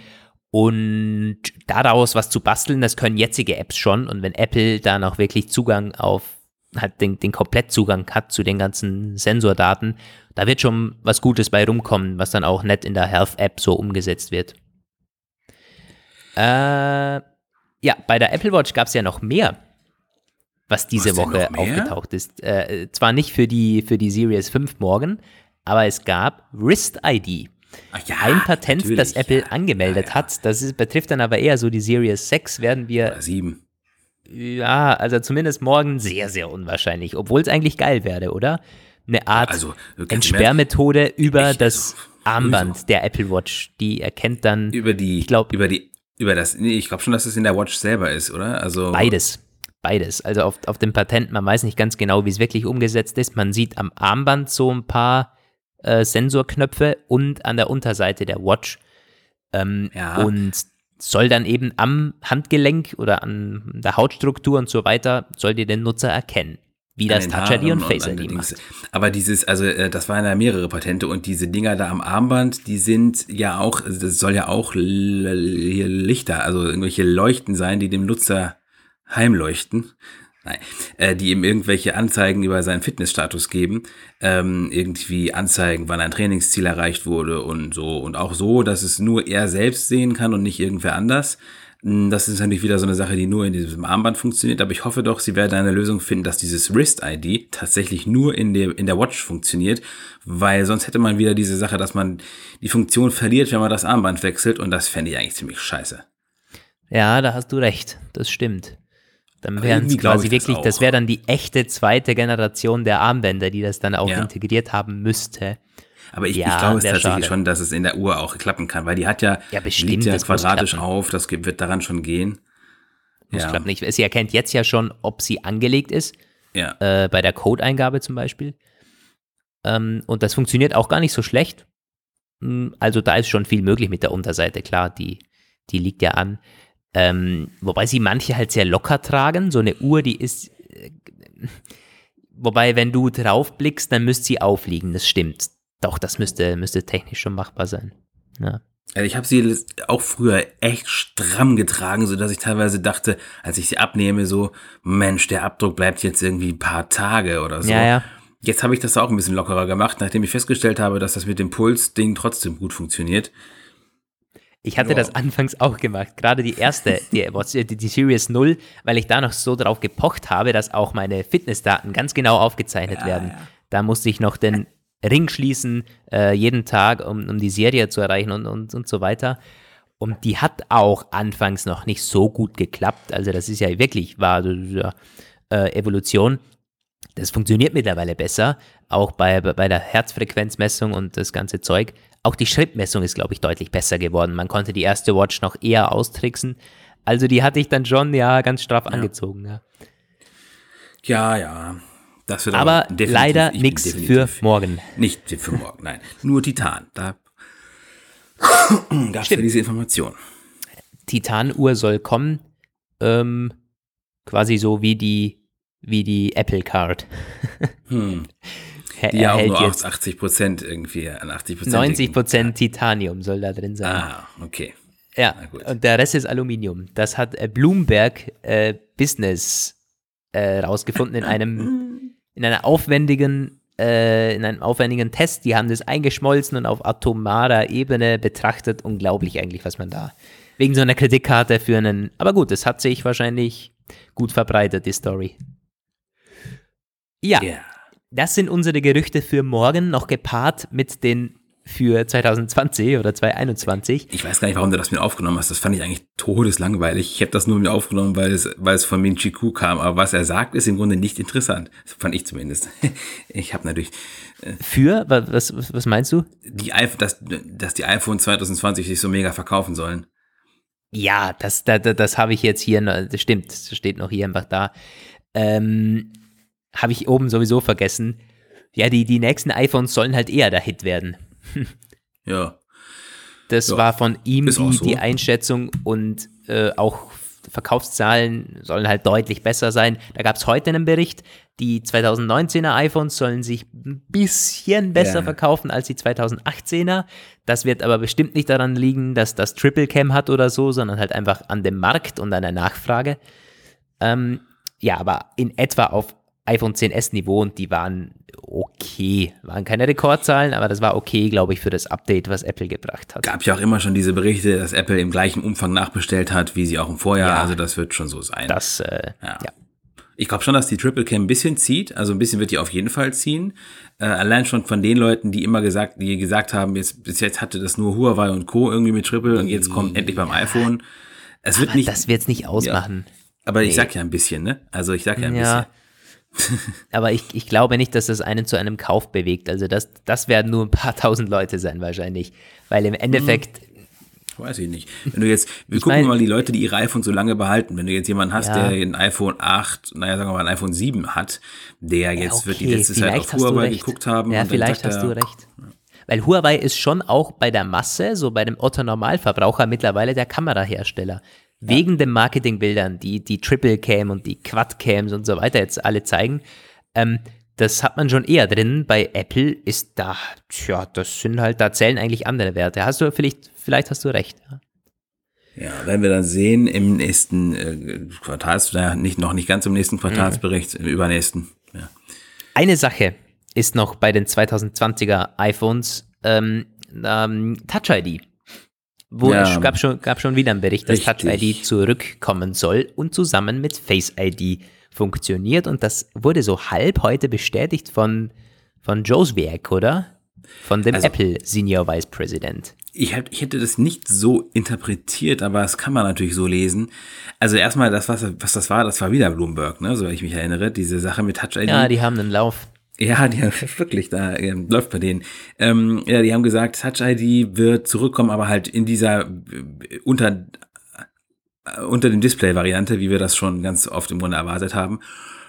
und daraus was zu basteln, das können jetzige Apps schon. Und wenn Apple da noch wirklich Zugang auf, hat den, den Komplettzugang hat zu den ganzen Sensordaten, da wird schon was Gutes bei rumkommen, was dann auch nett in der Health-App so umgesetzt wird. Äh, ja, bei der Apple Watch gab es ja noch mehr, was diese was Woche aufgetaucht ist. Äh, zwar nicht für die, für die Series 5 morgen, aber es gab Wrist ID. Ja, ein Patent, das Apple ja. angemeldet ja, hat. Das ist, betrifft dann aber eher so die Series 6, werden wir. Oder 7. Ja, also zumindest morgen sehr, sehr unwahrscheinlich, obwohl es eigentlich geil wäre, oder? Eine Art also, Entsperrmethode über das Armband der Apple Watch. Die erkennt dann. Über die, ich glaube, über die Über das, nee, ich glaube schon, dass es in der Watch selber ist, oder? Also Beides. Beides. Also auf, auf dem Patent, man weiß nicht ganz genau, wie es wirklich umgesetzt ist. Man sieht am Armband so ein paar äh, Sensorknöpfe und an der Unterseite der Watch. Ähm, Ja. Und soll dann eben am Handgelenk oder an der Hautstruktur und so weiter, soll dir den Nutzer erkennen. Wie das Touch ID und Haaren Face ID macht. Aber dieses, also äh, das waren ja mehrere Patente und diese Dinger da am Armband, die sind ja auch, also das soll ja auch Lichter, also irgendwelche Leuchten sein, die dem Nutzer heimleuchten. Nein, äh, die ihm irgendwelche Anzeigen über seinen Fitnessstatus geben, ähm, irgendwie Anzeigen, wann ein Trainingsziel erreicht wurde und so und auch so, dass es nur er selbst sehen kann und nicht irgendwer anders. Mm, Das ist natürlich wieder so eine Sache, die nur in diesem Armband funktioniert, aber ich hoffe doch, sie werden eine Lösung finden, dass dieses Wrist-ID tatsächlich nur in der, in der Watch funktioniert, weil sonst hätte man wieder diese Sache, dass man die Funktion verliert, wenn man das Armband wechselt und das fände ich eigentlich ziemlich scheiße. Ja, da hast du recht. Das stimmt. Dann wären es quasi ich das wirklich, das auch. wäre dann die echte zweite Generation der Armbänder, die das dann auch Ja. integriert haben müsste. Aber ich, Ja, ich glaube es tatsächlich schade. schon, dass es in der Uhr auch klappen kann, weil die hat ja, Ja, bestimmt, liegt ja das muss quadratisch klappen. auf, das wird daran schon gehen. Das Ja. klappt nicht. Sie erkennt jetzt ja schon, ob sie angelegt ist, Ja. äh, bei der Codeingabe zum Beispiel. Ähm, und das funktioniert auch gar nicht so schlecht. Mm, Also da ist schon viel möglich mit der Unterseite, klar, die, die liegt ja an. Ähm, wobei sie manche halt sehr locker tragen. So eine Uhr, die ist. Äh, wobei, wenn du drauf blickst, dann müsste sie aufliegen, das stimmt. Doch, das müsste, müsste technisch schon machbar sein. Ja. Also ich habe sie auch früher echt stramm getragen, so dass ich teilweise dachte, als ich sie abnehme, so, Mensch, der Abdruck bleibt jetzt irgendwie ein paar Tage oder so. Ja, ja. Jetzt habe ich das auch ein bisschen lockerer gemacht, nachdem ich festgestellt habe, dass das mit dem Puls-Ding trotzdem gut funktioniert. Ich hatte Ja. das anfangs auch gemacht, gerade die erste, die, die, die Series 0, weil ich da noch so drauf gepocht habe, dass auch meine Fitnessdaten ganz genau aufgezeichnet werden. Da musste ich noch den Ring schließen, äh, jeden Tag, um, um die Serie zu erreichen und, und, und so weiter. Und die hat auch anfangs noch nicht so gut geklappt. Also das ist ja wirklich, war ja, äh, Evolution. Das funktioniert mittlerweile besser, auch bei bei der Herzfrequenzmessung und das ganze Zeug. Auch die Schrittmessung ist, glaube ich, deutlich besser geworden. Man konnte die erste Watch noch eher austricksen. Also die hatte ich dann schon, ja, ganz straff angezogen. Ja. Ja, ja. Das wird Aber definitiv- leider nichts für morgen. Nicht für morgen, nein. Nur Titan. Da gab es ja diese Information. Titanuhr soll kommen, ähm, quasi so wie die, wie die Apple Card. Hm. Er- Die ja auch nur jetzt 80 Prozent irgendwie an 80 Prozent. 90 Prozent Titanium soll da drin sein. Ah, okay. Ja, und der Rest ist Aluminium. Das hat äh, Bloomberg äh, Business äh, rausgefunden in einem in einer aufwendigen äh, in einem aufwendigen Test. Die haben das eingeschmolzen und auf atomarer Ebene betrachtet. Unglaublich eigentlich, was man da wegen so einer Kreditkarte für einen. Aber gut, es hat sich wahrscheinlich gut verbreitet die Story. Ja, Ja. Das sind unsere Gerüchte für morgen, noch gepaart mit den für 2020 oder 2021. Ich weiß gar nicht, warum du das mir aufgenommen hast. Das fand ich eigentlich todeslangweilig. Ich habe das nur mir aufgenommen, weil es, weil es von Min Chi Ku kam. Aber was er sagt, ist im Grunde nicht interessant. Das fand ich zumindest. Ich habe natürlich Für, wa- was, was, was meinst du? die dass, dass die iPhone 2020 sich so mega verkaufen sollen. Ja, das, das, das habe ich jetzt hier, das stimmt, das steht noch hier einfach da. Ähm, habe ich oben sowieso vergessen. Ja, die, die nächsten iPhones sollen halt eher der Hit werden. Ja. Das Ja, war von ihm die, so. die Einschätzung und äh, auch Verkaufszahlen sollen halt deutlich besser sein. Da gab es heute einen Bericht, die 2019er iPhones sollen sich ein bisschen besser Ja. verkaufen als die 2018er. Das wird aber bestimmt nicht daran liegen, dass das Triple Cam hat oder so, sondern halt einfach an dem Markt und an der Nachfrage. Ähm, ja, aber in etwa auf iPhone 10s Niveau und die waren okay. Waren keine Rekordzahlen, aber das war okay, glaube ich, für das Update, was Apple gebracht hat. Gab ja auch immer schon diese Berichte, dass Apple im gleichen Umfang nachbestellt hat, wie sie auch im Vorjahr. Ja. Also das wird schon so sein. Das, äh, Ja. ja. Ich glaube schon, dass die Triple Cam ein bisschen zieht. Also ein bisschen wird die auf jeden Fall ziehen. Äh, allein schon von den Leuten, die immer gesagt, die gesagt haben, jetzt, bis jetzt hatte das nur Huawei und Co. irgendwie mit Triple und jetzt kommt endlich beim iPhone. Es wird Aber nicht, das wird es nicht ausmachen. aber ich sag ja ein bisschen, ne? Also ich sag ja ein Ja. bisschen. Aber ich, ich glaube nicht, dass das einen zu einem Kauf bewegt. Also das, das werden nur ein paar tausend Leute sein wahrscheinlich. Weil im Endeffekt, weiß ich nicht. Wenn du jetzt, wir gucken mein, mal die Leute, die ihre iPhone so lange behalten. Wenn du jetzt jemanden hast, ja. der ein iPhone 8, naja, sagen wir mal ein iPhone 7 hat, der jetzt ja, okay. wird die letzte vielleicht Zeit auf Huawei geguckt haben. Ja, vielleicht hast du recht. Weil Huawei ist schon auch bei der Masse, so bei dem Otto-Normalverbraucher mittlerweile der Kamerahersteller. Wegen ja. den Marketingbildern, die die Triple Cam und die Quad Cams und so weiter jetzt alle zeigen. Ähm, das hat man schon eher drin. Bei Apple ist da, tja, das sind halt, da zählen eigentlich andere Werte. Hast du vielleicht, vielleicht hast du recht. Ja. Ja, werden wir dann sehen im nächsten äh, Quartals, naja, nicht, noch nicht ganz im nächsten Quartalsbericht, mhm. im übernächsten. Ja. Eine Sache ist noch bei den 2020er iPhones ähm, ähm, Touch ID. Wo ja, es gab schon, gab schon wieder einen Bericht, dass. Touch ID zurückkommen soll und zusammen mit Face ID funktioniert. Und das wurde so halb heute bestätigt von, von Joswiak, oder? Von dem also, Apple Senior Vice President. Ich, ich hätte das nicht so interpretiert, aber das kann man natürlich so lesen. Also erstmal, das, was, was das war, das war wieder Bloomberg, ne? so ich mich erinnere, diese Sache mit Touch ID. Ja, die haben einen Lauf. Ja, die haben wirklich, da äh, läuft bei denen. Ähm, ja, die haben gesagt, Touch ID wird zurückkommen, aber halt in dieser äh, unter äh, unter dem Display-Variante, wie wir das schon ganz oft im Grunde erwartet haben.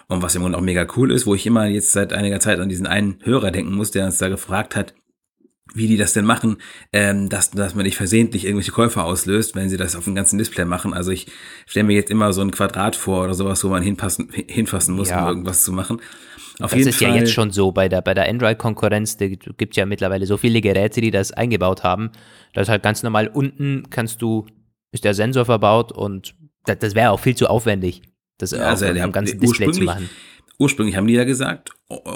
Und was im Grunde auch mega cool ist, wo ich immer jetzt seit einiger Zeit an diesen einen Hörer denken muss, der uns da gefragt hat, wie die das denn machen, ähm, dass, dass man nicht versehentlich irgendwelche Käufer auslöst, wenn sie das auf dem ganzen Display machen. Also ich stelle mir jetzt immer so ein Quadrat vor oder sowas, wo man hinpassen, hinfassen muss, ja. um irgendwas zu machen. Auf das ist Fall. ja jetzt schon so bei der, bei der Android-Konkurrenz. Da gibt ja mittlerweile so viele Geräte, die das eingebaut haben. Das ist halt ganz normal unten kannst du ist der Sensor verbaut und das, das wäre auch viel zu aufwendig, das ja, also am ganzen Display zu machen. Ursprünglich haben die ja gesagt,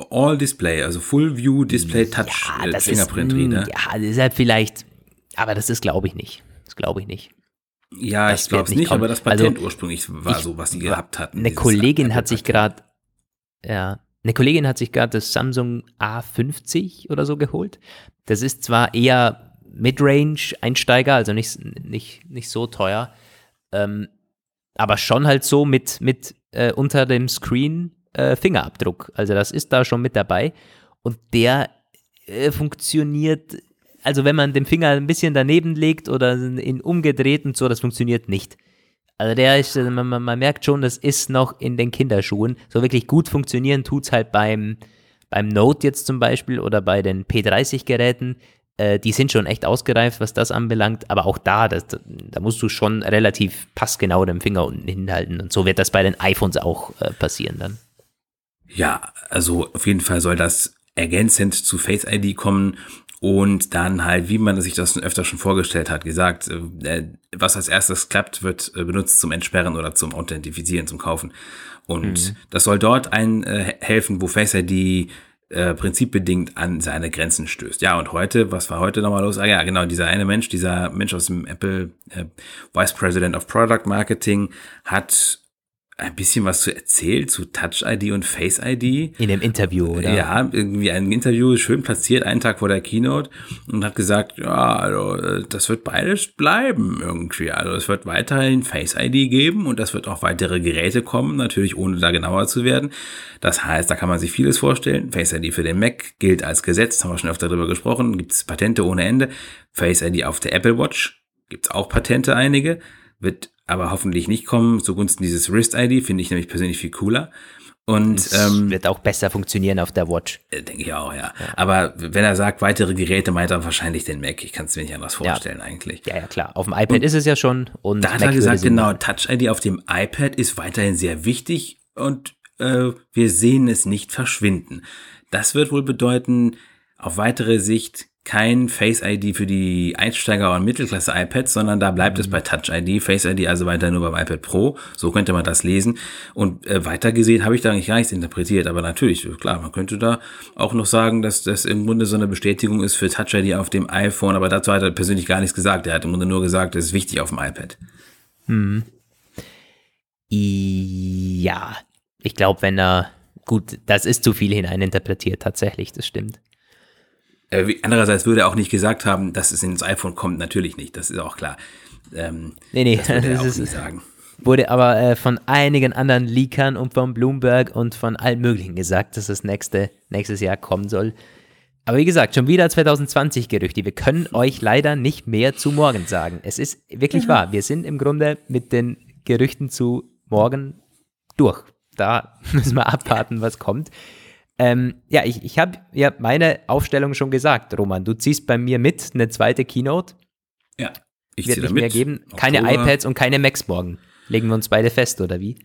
All Display, also Full View Display Touch ja, äh, das Fingerprint Reader. Ja, deshalb vielleicht, aber das ist glaube ich nicht. Das glaube ich nicht. Ja, das ich glaube es nicht, kommen. aber das Patent also, ursprünglich war ich, so, was die gehabt hatten. Eine Kollegin hat sich gerade, ja, eine Kollegin hat sich gerade das Samsung A50 oder so geholt. Das ist zwar eher Midrange-Einsteiger, also nicht, nicht, nicht so teuer. Ähm, aber schon halt so mit, mit äh, unter dem Screen äh, Fingerabdruck. Also das ist da schon mit dabei. Und der äh, funktioniert, also wenn man den Finger ein bisschen daneben legt oder ihn umgedreht und so, das funktioniert nicht. Also der ist, äh, man, man merkt schon, das ist noch in den Kinderschuhen. So wirklich gut funktionieren tut es halt beim, beim Note jetzt zum Beispiel oder bei den P30-Geräten. Äh, die sind schon echt ausgereift, was das anbelangt, aber auch da, das, da musst du schon relativ passgenau den Finger unten hinhalten und so wird das bei den iPhones auch äh, passieren dann. Ja, also auf jeden Fall soll das ergänzend zu Face ID kommen und dann halt, wie man sich das öfter schon vorgestellt hat, gesagt, äh, was als erstes klappt, wird äh, benutzt zum Entsperren oder zum Authentifizieren, zum Kaufen. Und mhm. das soll dort ein äh, helfen, wo Face ID äh, prinzipbedingt an seine Grenzen stößt. Ja, und heute, was war heute nochmal los? Ah ja, genau, dieser eine Mensch, dieser Mensch aus dem Apple äh, Vice President of Product Marketing hat ein bisschen was zu erzählt zu Touch ID und Face ID. In dem Interview, oder? Ja, irgendwie ein Interview, schön platziert, einen Tag vor der Keynote und hat gesagt, ja, also das wird beides bleiben irgendwie. Also es wird weiterhin Face ID geben und das wird auch weitere Geräte kommen, natürlich ohne da genauer zu werden. Das heißt, da kann man sich vieles vorstellen. Face ID für den Mac gilt als Gesetz, haben wir schon öfter darüber gesprochen, gibt es Patente ohne Ende. Face ID auf der Apple Watch gibt es auch Patente einige, wird aber hoffentlich nicht kommen zugunsten dieses Wrist-ID, finde ich nämlich persönlich viel cooler. Und ähm, wird auch besser funktionieren auf der Watch. Äh, denke ich auch, ja. ja. Aber wenn er sagt, weitere Geräte, meint er wahrscheinlich den Mac. Ich kann es mir nicht anders vorstellen ja. eigentlich. Ja, ja, klar. Auf dem iPad und ist es ja schon. Und da hat er gesagt, genau, Touch ID auf dem iPad ist weiterhin sehr wichtig und äh, wir sehen es nicht verschwinden. Das wird wohl bedeuten, auf weitere Sicht kein Face ID für die Einsteiger- und Mittelklasse-iPads, sondern da bleibt mhm. es bei Touch ID, Face ID also weiter nur beim iPad Pro. So könnte man das lesen. Und äh, weiter gesehen habe ich da eigentlich gar nichts interpretiert, aber natürlich, klar, man könnte da auch noch sagen, dass das im Grunde so eine Bestätigung ist für Touch ID auf dem iPhone, aber dazu hat er persönlich gar nichts gesagt. Er hat im Grunde nur gesagt, es ist wichtig auf dem iPad. Mhm. Ja, ich glaube, wenn er, gut, das ist zu viel hineininterpretiert, tatsächlich, das stimmt. Äh, andererseits würde er auch nicht gesagt haben, dass es ins iPhone kommt. Natürlich nicht, das ist auch klar. Ähm, nee, nee, das würde er auch ist, nicht sagen. Wurde aber äh, von einigen anderen Leakern und von Bloomberg und von allen möglichen gesagt, dass das nächste, nächstes Jahr kommen soll. Aber wie gesagt, schon wieder 2020 Gerüchte. Wir können euch leider nicht mehr zu morgen sagen. Es ist wirklich ja. wahr. Wir sind im Grunde mit den Gerüchten zu morgen durch. Da müssen wir abwarten, was kommt. Ähm, ja, ich, ich habe ja meine Aufstellung schon gesagt, Roman. Du ziehst bei mir mit eine zweite Keynote. Ja, ich Wird nicht mehr geben. Keine Oktober. iPads und keine Macs morgen. Legen wir uns beide fest, oder wie?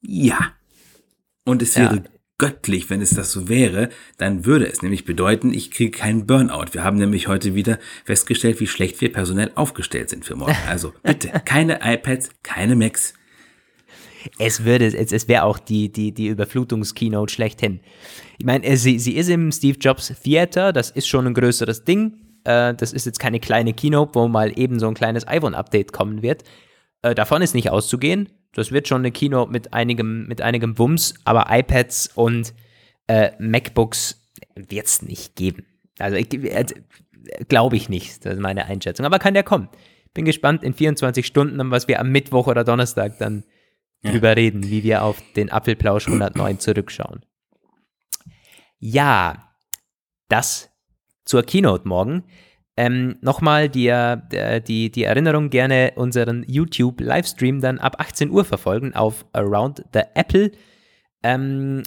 Ja. Und es wäre ja. göttlich, wenn es das so wäre, dann würde es nämlich bedeuten, ich kriege keinen Burnout. Wir haben nämlich heute wieder festgestellt, wie schlecht wir personell aufgestellt sind für morgen. Also bitte, keine iPads, keine Macs. Es würde, es, es wäre auch die, die, die Überflutungs-Keynote schlechthin. Ich meine, sie, sie ist im Steve Jobs Theater, das ist schon ein größeres Ding. Äh, das ist jetzt keine kleine Keynote, wo mal eben so ein kleines iPhone-Update kommen wird. Äh, davon ist nicht auszugehen. Das wird schon eine Keynote mit einigem, mit einigem Wumms, aber iPads und äh, MacBooks wird es nicht geben. Also, äh, glaube ich nicht, das ist meine Einschätzung. Aber kann der kommen. Bin gespannt in 24 Stunden, was wir am Mittwoch oder Donnerstag dann ja. drüber reden, wie wir auf den Apfelplausch 109 zurückschauen. Ja, das zur Keynote morgen. Ähm, Nochmal die, die, die Erinnerung, gerne unseren YouTube-Livestream dann ab 18 Uhr verfolgen auf Around the Apple. Ähm,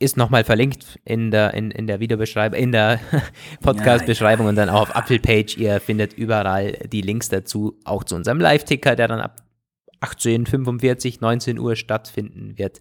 ist nochmal verlinkt in der, in, in der Videobeschreibung, in der Podcast-Beschreibung und dann auch auf Apple-Page. Ihr findet überall die Links dazu, auch zu unserem Live-Ticker, der dann ab 18.45, 19 Uhr stattfinden wird.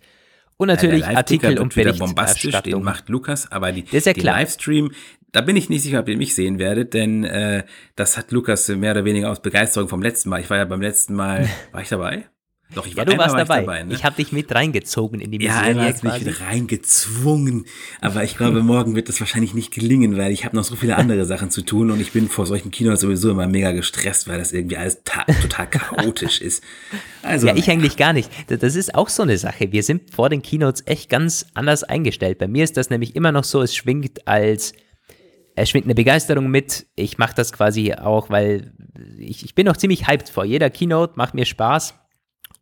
Und natürlich ja, Artikel und bombastisch, den macht Lukas, aber die, ja die Livestream, da bin ich nicht sicher, ob ihr mich sehen werdet, denn äh, das hat Lukas mehr oder weniger aus Begeisterung vom letzten Mal. Ich war ja beim letzten Mal, war ich dabei? Doch, ich war, ja, du warst war dabei. Ich, dabei ne? ich habe dich mit reingezogen in die Mission. Ja, einmal hast mich mit reingezwungen. Aber ich glaube, morgen wird das wahrscheinlich nicht gelingen, weil ich habe noch so viele andere Sachen zu tun und ich bin vor solchen Kinos sowieso immer mega gestresst, weil das irgendwie alles total chaotisch ist. Also, ja, ich eigentlich gar nicht. Das ist auch so eine Sache. Wir sind vor den Keynotes echt ganz anders eingestellt. Bei mir ist das nämlich immer noch so, es schwingt als es schwingt eine Begeisterung mit. Ich mache das quasi auch, weil ich, ich bin noch ziemlich hyped vor jeder Keynote, macht mir Spaß.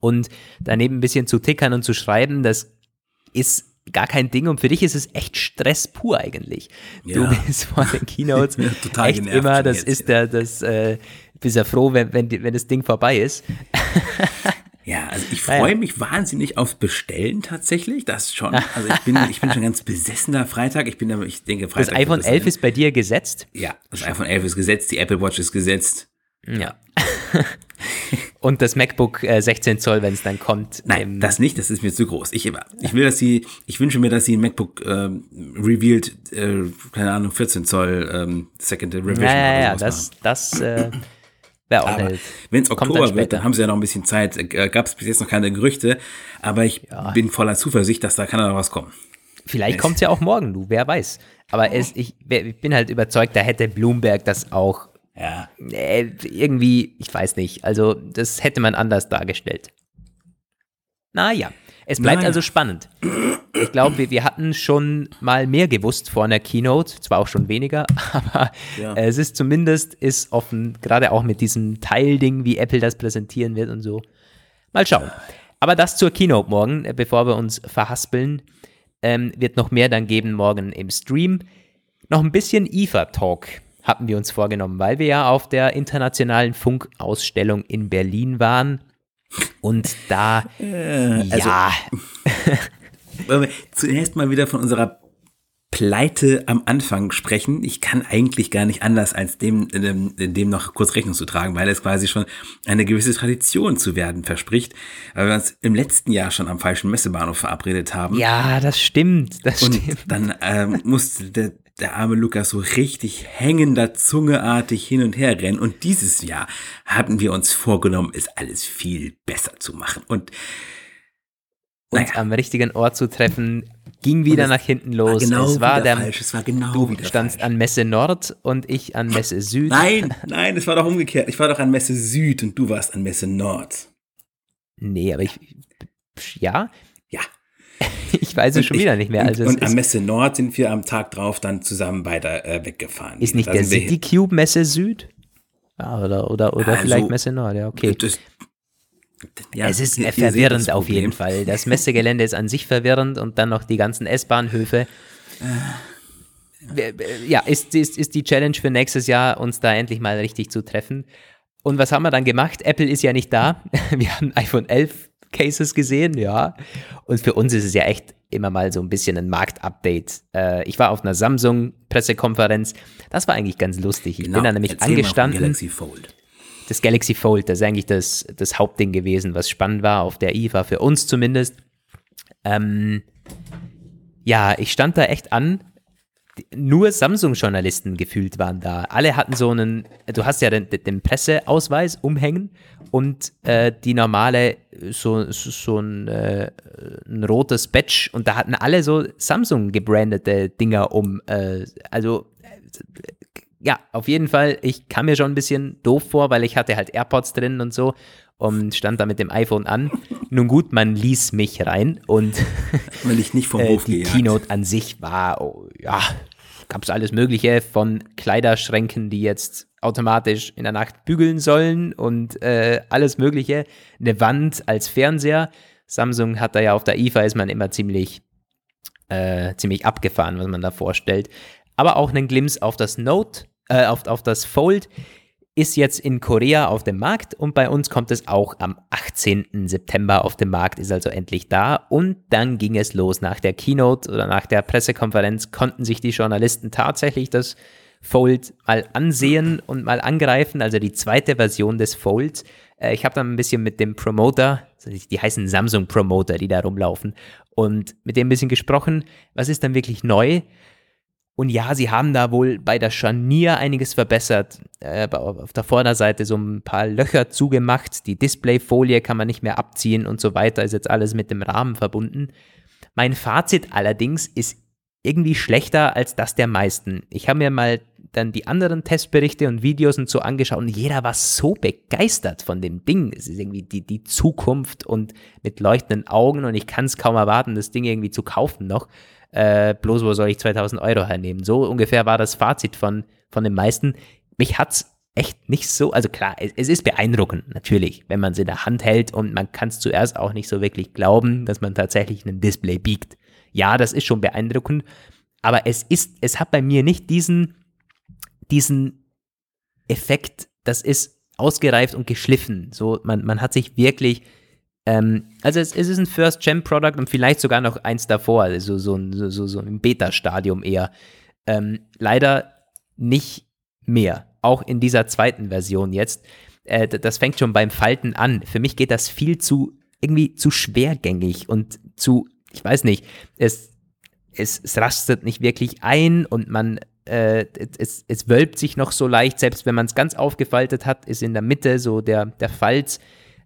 Und daneben ein bisschen zu tickern und zu schreiben, das ist gar kein Ding und für dich ist es echt Stress pur eigentlich. Ja. Du bist vor den Keynotes total echt immer, das ist der, das, äh, bist ja froh, wenn, wenn, wenn das Ding vorbei ist. Ja, also ich freue ja. mich wahnsinnig aufs Bestellen tatsächlich, das schon. Also ich bin, ich bin schon ganz besessener Freitag. Ich bin, ich denke, Freitag. Das iPhone 11 ist bei dir gesetzt? Ja, das iPhone 11 ist gesetzt, die Apple Watch ist gesetzt. Ja. Und das MacBook äh, 16 Zoll, wenn es dann kommt. Nein, das nicht, das ist mir zu groß. Ich, ich will, dass sie, ich wünsche mir, dass sie ein MacBook ähm, revealed, äh, keine Ahnung, 14 Zoll ähm, Second Revision. Ja, ja, ja, das, das äh, wäre auch Wenn es Oktober wird, dann haben sie ja noch ein bisschen Zeit. Äh, Gab es bis jetzt noch keine Gerüchte, aber ich ja. bin voller Zuversicht, dass da kann noch was kommen. Vielleicht kommt es ja auch morgen, du, wer weiß. Aber es, ich, ich bin halt überzeugt, da hätte Bloomberg das auch ja. Äh, irgendwie, ich weiß nicht. Also, das hätte man anders dargestellt. Naja, es bleibt naja. also spannend. Ich glaube, wir, wir, hatten schon mal mehr gewusst vor einer Keynote, zwar auch schon weniger, aber ja. es ist zumindest ist offen, gerade auch mit diesem Teilding, wie Apple das präsentieren wird und so. Mal schauen. Aber das zur Keynote morgen, äh, bevor wir uns verhaspeln, ähm, wird noch mehr dann geben morgen im Stream. Noch ein bisschen IFA-Talk hatten wir uns vorgenommen, weil wir ja auf der internationalen Funkausstellung in Berlin waren. Und da, äh, also, ja. Wollen wir zuerst mal wieder von unserer Pleite am Anfang sprechen. Ich kann eigentlich gar nicht anders, als dem, dem, dem noch kurz Rechnung zu tragen, weil es quasi schon eine gewisse Tradition zu werden verspricht, weil wir uns im letzten Jahr schon am falschen Messebahnhof verabredet haben. Ja, das stimmt, das Und stimmt. dann ähm, musste der, der arme Lukas so richtig hängender Zungeartig hin und her rennen. Und dieses Jahr hatten wir uns vorgenommen, es alles viel besser zu machen. Und uns naja. am richtigen Ort zu treffen, ging wieder nach hinten los. Genau es war der falsch. Es war genau du wieder standst falsch. an Messe Nord und ich an Messe Süd. Nein, nein, es war doch umgekehrt. Ich war doch an Messe Süd und du warst an Messe Nord. Nee, aber ich ja. ich weiß es schon ich, wieder nicht mehr. Also und, und am Messe Nord sind wir am Tag drauf dann zusammen weiter äh, weggefahren. Ist nicht da der City Cube Messe Süd? Ja, oder oder, oder also, vielleicht Messe Nord, ja, okay. Das, ja, es ist verwirrend auf jeden Fall. Das Messegelände ist an sich verwirrend und dann noch die ganzen S-Bahnhöfe. ja, ist, ist, ist die Challenge für nächstes Jahr, uns da endlich mal richtig zu treffen. Und was haben wir dann gemacht? Apple ist ja nicht da. Wir haben iPhone 11 Cases gesehen, ja. Und für uns ist es ja echt immer mal so ein bisschen ein Marktupdate. Äh, ich war auf einer Samsung-Pressekonferenz. Das war eigentlich ganz lustig. Ich Genau, bin da nämlich erzähl angestanden. Galaxy Fold. Das Galaxy Fold, das ist eigentlich das, das Hauptding gewesen, was spannend war auf der IFA, für uns zumindest. Ähm, ja, ich stand da echt an. Nur Samsung-Journalisten gefühlt waren da. Alle hatten so einen, du hast ja den, den Presseausweis umhängen und äh, die normale, so, so, ein, äh, ein rotes Badge und da hatten alle so Samsung gebrandete Dinger um. Äh, also ja, auf jeden Fall, ich kam mir schon ein bisschen doof vor, weil ich hatte halt AirPods drin und so und stand da mit dem iPhone an. Nun gut, man ließ mich rein und Wenn ich nicht vom äh, Hof die gejagt. Keynote an sich war, oh, ja, gab es alles Mögliche von Kleiderschränken, die jetzt automatisch in der Nacht bügeln sollen und äh, alles Mögliche. Eine Wand als Fernseher. Samsung hat da ja auf der IFA ist man immer ziemlich, äh, ziemlich abgefahren, was man da vorstellt. Aber auch einen Glimpse auf das Note, äh, auf, auf das Fold ist jetzt in Korea auf dem Markt und bei uns kommt es auch am 18. September auf dem Markt, ist also endlich da. Und dann ging es los nach der Keynote oder nach der Pressekonferenz, konnten sich die Journalisten tatsächlich das Fold mal ansehen und mal angreifen, also die zweite Version des Folds. Äh, Ich habe dann ein bisschen mit dem Promoter, also die- die heißen Samsung Promoter, die da rumlaufen, und mit dem ein bisschen gesprochen, was ist dann wirklich neu? Und ja, sie haben da wohl bei der Scharnier einiges verbessert. Äh, auf der Vorderseite so ein paar Löcher zugemacht. Die Displayfolie kann man nicht mehr abziehen und so weiter. Ist jetzt alles mit dem Rahmen verbunden. Mein Fazit allerdings ist irgendwie schlechter als das der meisten. Ich habe mir mal dann die anderen Testberichte und Videos und so angeschaut und jeder war so begeistert von dem Ding. Es ist irgendwie die, die Zukunft und mit leuchtenden Augen und ich kann es kaum erwarten, das Ding irgendwie zu kaufen noch. Äh, bloß wo soll ich 2000 Euro hernehmen? So ungefähr war das Fazit von, von den meisten. Mich hat's echt nicht so, also klar, es, es ist beeindruckend, natürlich, wenn man es in der Hand hält und man kann es zuerst auch nicht so wirklich glauben, dass man tatsächlich ein Display biegt. Ja, das ist schon beeindruckend, aber es ist, es hat bei mir nicht diesen, diesen Effekt, das ist ausgereift und geschliffen. So, man, man hat sich wirklich, ähm, also es, es ist ein First-Gen-Product und vielleicht sogar noch eins davor, also so, so, so, ein Beta-Stadium eher. Ähm, leider nicht mehr, auch in dieser zweiten Version jetzt. Äh, das fängt schon beim Falten an. Für mich geht das viel zu, irgendwie zu schwergängig und zu, ich weiß nicht, es, es, es rastet nicht wirklich ein und man, äh, es, es wölbt sich noch so leicht, selbst wenn man es ganz aufgefaltet hat, ist in der Mitte so der, der Falz.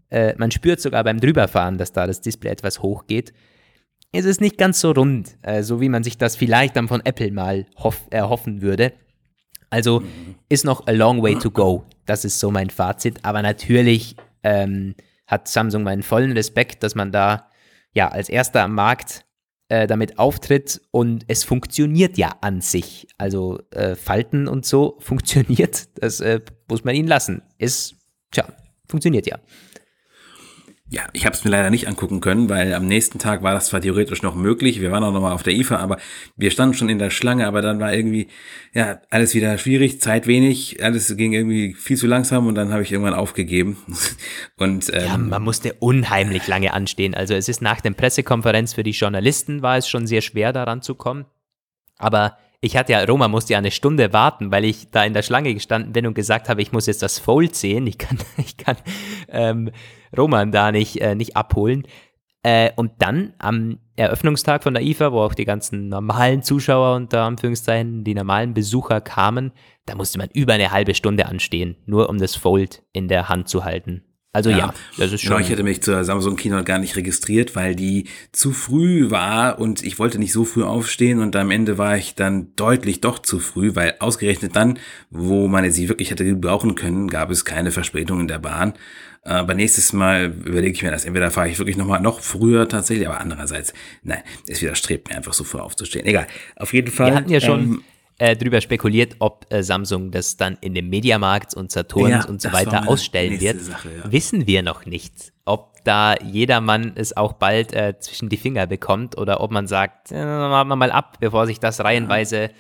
Äh, man spürt sogar beim Drüberfahren, dass da das Display etwas hoch geht. Es ist nicht ganz so rund, äh, so wie man sich das vielleicht dann von Apple mal hoff, erhoffen würde. Also ist noch a long way to go. Das ist so mein Fazit. Aber natürlich ähm, hat Samsung meinen vollen Respekt, dass man da ja als erster am Markt äh, damit auftritt und es funktioniert ja an sich. Also äh, Falten und so funktioniert. Das äh, muss man ihnen lassen. Ist, tja, funktioniert ja. Ja, ich habe es mir leider nicht angucken können, weil am nächsten Tag war das zwar theoretisch noch möglich. Wir waren auch noch mal auf der IFA, aber wir standen schon in der Schlange. Aber dann war irgendwie ja alles wieder schwierig, Zeit wenig, alles ging irgendwie viel zu langsam und dann habe ich irgendwann aufgegeben. Und ähm, Ja, man musste unheimlich lange anstehen. Also es ist nach der Pressekonferenz für die Journalisten war es schon sehr schwer daran zu kommen. Aber ich hatte ja, Roma musste ja eine Stunde warten, weil ich da in der Schlange gestanden bin und gesagt habe, ich muss jetzt das Fold sehen. Ich kann, ich kann ähm, Roman da nicht, äh, nicht abholen. Äh, und dann am Eröffnungstag von der IFA, wo auch die ganzen normalen Zuschauer unter Anführungszeichen, die normalen Besucher kamen, da musste man über eine halbe Stunde anstehen, nur um das Fold in der Hand zu halten. Also ja, das ist Genau, schon. ich hätte mich zur Samsung Keynote gar nicht registriert, weil die zu früh war und ich wollte nicht so früh aufstehen und am Ende war ich dann deutlich doch zu früh, weil ausgerechnet dann, wo man sie wirklich hätte gebrauchen können, gab es keine Verspätung in der Bahn. Aber nächstes Mal überlege ich mir das. Entweder fahre ich wirklich nochmal noch früher tatsächlich, aber andererseits, nein, es widerstrebt mir einfach so früh aufzustehen. Egal. Auf jeden Fall. Wir hatten ja schon ähm, äh, drüber spekuliert, ob äh, Samsung das dann in dem Mediamarkt und Saturns Ja, und so weiter ausstellen wird. Sache, ja. Wissen wir noch nicht. Ob da jedermann es auch bald äh, zwischen die Finger bekommt oder ob man sagt, äh, warten wir mal ab, bevor sich das reihenweise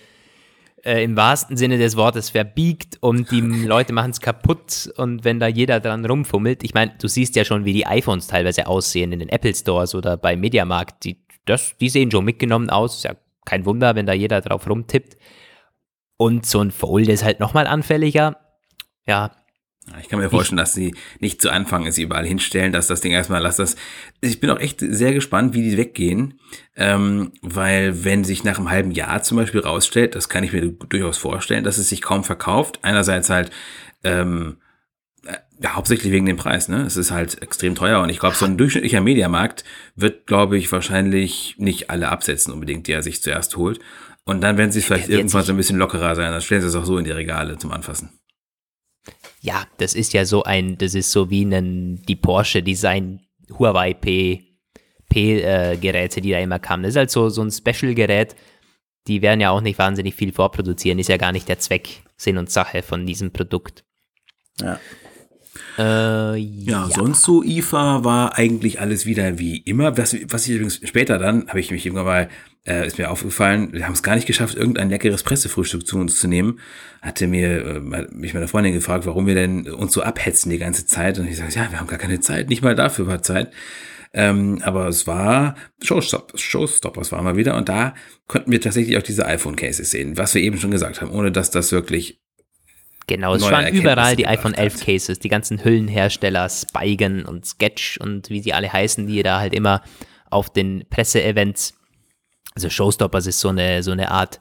äh, im wahrsten Sinne des Wortes verbiegt und die Leute machen es kaputt und wenn da jeder dran rumfummelt, ich meine, du siehst ja schon, wie die iPhones teilweise aussehen in den Apple Stores oder bei Mediamarkt, die, das, die sehen schon mitgenommen aus, ist ja kein Wunder, wenn da jeder drauf rumtippt. Und so ein Fold ist halt nochmal anfälliger. Ja, ich kann mir vorstellen, dass sie nicht zu Anfang es überall hinstellen, dass das Ding erstmal, lass das. Ich bin auch echt sehr gespannt, wie die weggehen, ähm, weil wenn sich nach einem halben Jahr zum Beispiel rausstellt, das kann ich mir durchaus vorstellen, dass es sich kaum verkauft. Einerseits halt ähm, äh, ja, hauptsächlich wegen dem Preis, ne? Es ist halt extrem teuer und ich glaube, so ein durchschnittlicher Mediamarkt wird, glaube ich, wahrscheinlich nicht alle absetzen unbedingt, die er sich zuerst holt. Und dann werden sie vielleicht irgendwann so ein bisschen lockerer sein, dann stellen sie es auch so in die Regale zum Anfassen. Ja, das ist ja so ein, das ist so wie ein, die Porsche Design Huawei P, P äh, Geräte, die da immer kamen. Das ist halt so, so ein Special-Gerät. Die werden ja auch nicht wahnsinnig viel vorproduzieren. Ist ja gar nicht der Zweck, Sinn und Sache von diesem Produkt. Ja. Äh, ja, ja, sonst so IFA war eigentlich alles wieder wie immer. Was, was ich übrigens später dann, habe ich mich irgendwann mal, äh, ist mir aufgefallen, wir haben es gar nicht geschafft, irgendein leckeres Pressefrühstück zu uns zu nehmen. Hatte mir, äh, mich meine Freundin gefragt, warum wir denn uns so abhetzen die ganze Zeit. Und ich sage, ja, wir haben gar keine Zeit, nicht mal dafür war Zeit. Ähm, aber es war Showstop, Showstoppers war mal wieder und da konnten wir tatsächlich auch diese iPhone-Cases sehen, was wir eben schon gesagt haben, ohne dass das wirklich Genau, es waren überall die iPhone 11 Cases, die ganzen Hüllenhersteller, Spigen und Sketch und wie sie alle heißen, die da halt immer auf den Presseevents, also Showstoppers ist so eine, so eine Art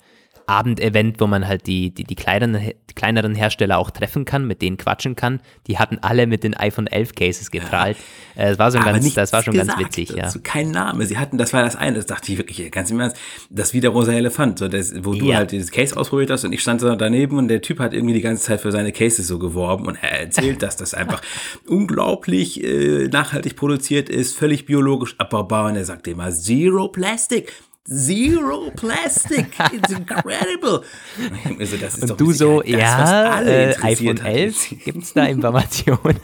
Abendevent, wo man halt die, die, die, kleineren, die kleineren Hersteller auch treffen kann, mit denen quatschen kann. Die hatten alle mit den iPhone 11 Cases geprahlt. Ja. Äh, das war, so ganz, das war schon gesagt, ganz witzig. Ja. Also kein Name. Sie hatten, das war das eine, das dachte ich wirklich ganz im Ernst, das wie der rosa Elefant, so das, wo du ja. halt dieses Case ausprobiert hast und ich stand so daneben und der Typ hat irgendwie die ganze Zeit für seine Cases so geworben und er erzählt, dass das einfach unglaublich äh, nachhaltig produziert ist, völlig biologisch abbaubar und er sagt immer Zero Plastic. Zero Plastic. It's incredible. Also Und du so, das, ja, äh, iPhone 11, gibt es da Informationen?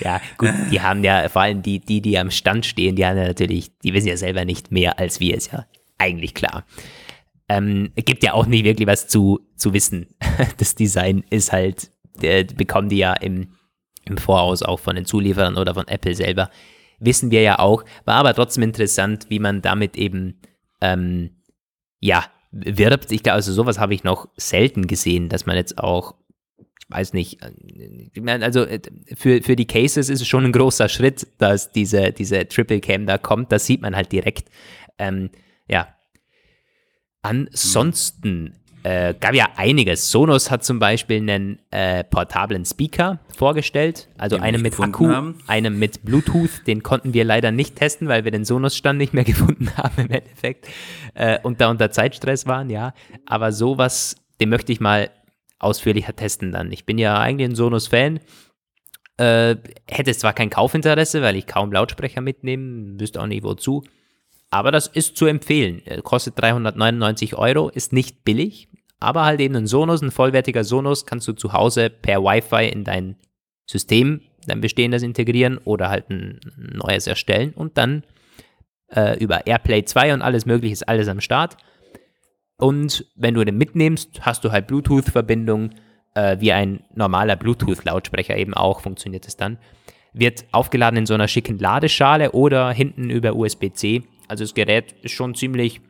ja, gut, die haben ja, vor allem die, die, die am Stand stehen, die haben ja natürlich, die wissen ja selber nicht mehr als wir, ist ja eigentlich klar. Ähm, gibt ja auch nicht wirklich was zu, zu wissen. Das Design ist halt, äh, bekommen die ja im, im Voraus auch von den Zulieferern oder von Apple selber wissen wir ja auch, war aber trotzdem interessant, wie man damit eben, ähm, ja, wirbt. Ich glaube, also sowas habe ich noch selten gesehen, dass man jetzt auch, ich weiß nicht, äh, also äh, für, für die Cases ist es schon ein großer Schritt, dass diese, diese Triple Cam da kommt, das sieht man halt direkt. Ähm, ja. Ansonsten äh, gab ja einiges. Sonos hat zum Beispiel einen äh, portablen Speaker vorgestellt, also den einen mit Akku, haben. einen mit Bluetooth. Den konnten wir leider nicht testen, weil wir den Sonos-Stand nicht mehr gefunden haben im Endeffekt äh, und da unter Zeitstress waren, ja. Aber sowas, den möchte ich mal ausführlicher testen dann. Ich bin ja eigentlich ein Sonos-Fan. Äh, hätte zwar kein Kaufinteresse, weil ich kaum Lautsprecher mitnehme, wüsste auch nicht wozu. Aber das ist zu empfehlen. Kostet 399 Euro, ist nicht billig, aber halt eben ein Sonos, ein vollwertiger Sonos, kannst du zu Hause per Wi-Fi in dein System, dein bestehendes integrieren oder halt ein neues erstellen und dann äh, über AirPlay 2 und alles mögliche ist alles am Start. Und wenn du den mitnimmst, hast du halt Bluetooth-Verbindung, äh, wie ein normaler Bluetooth-Lautsprecher eben auch funktioniert es dann. Wird aufgeladen in so einer schicken Ladeschale oder hinten über USB-C also das Gerät ist schon ziemlich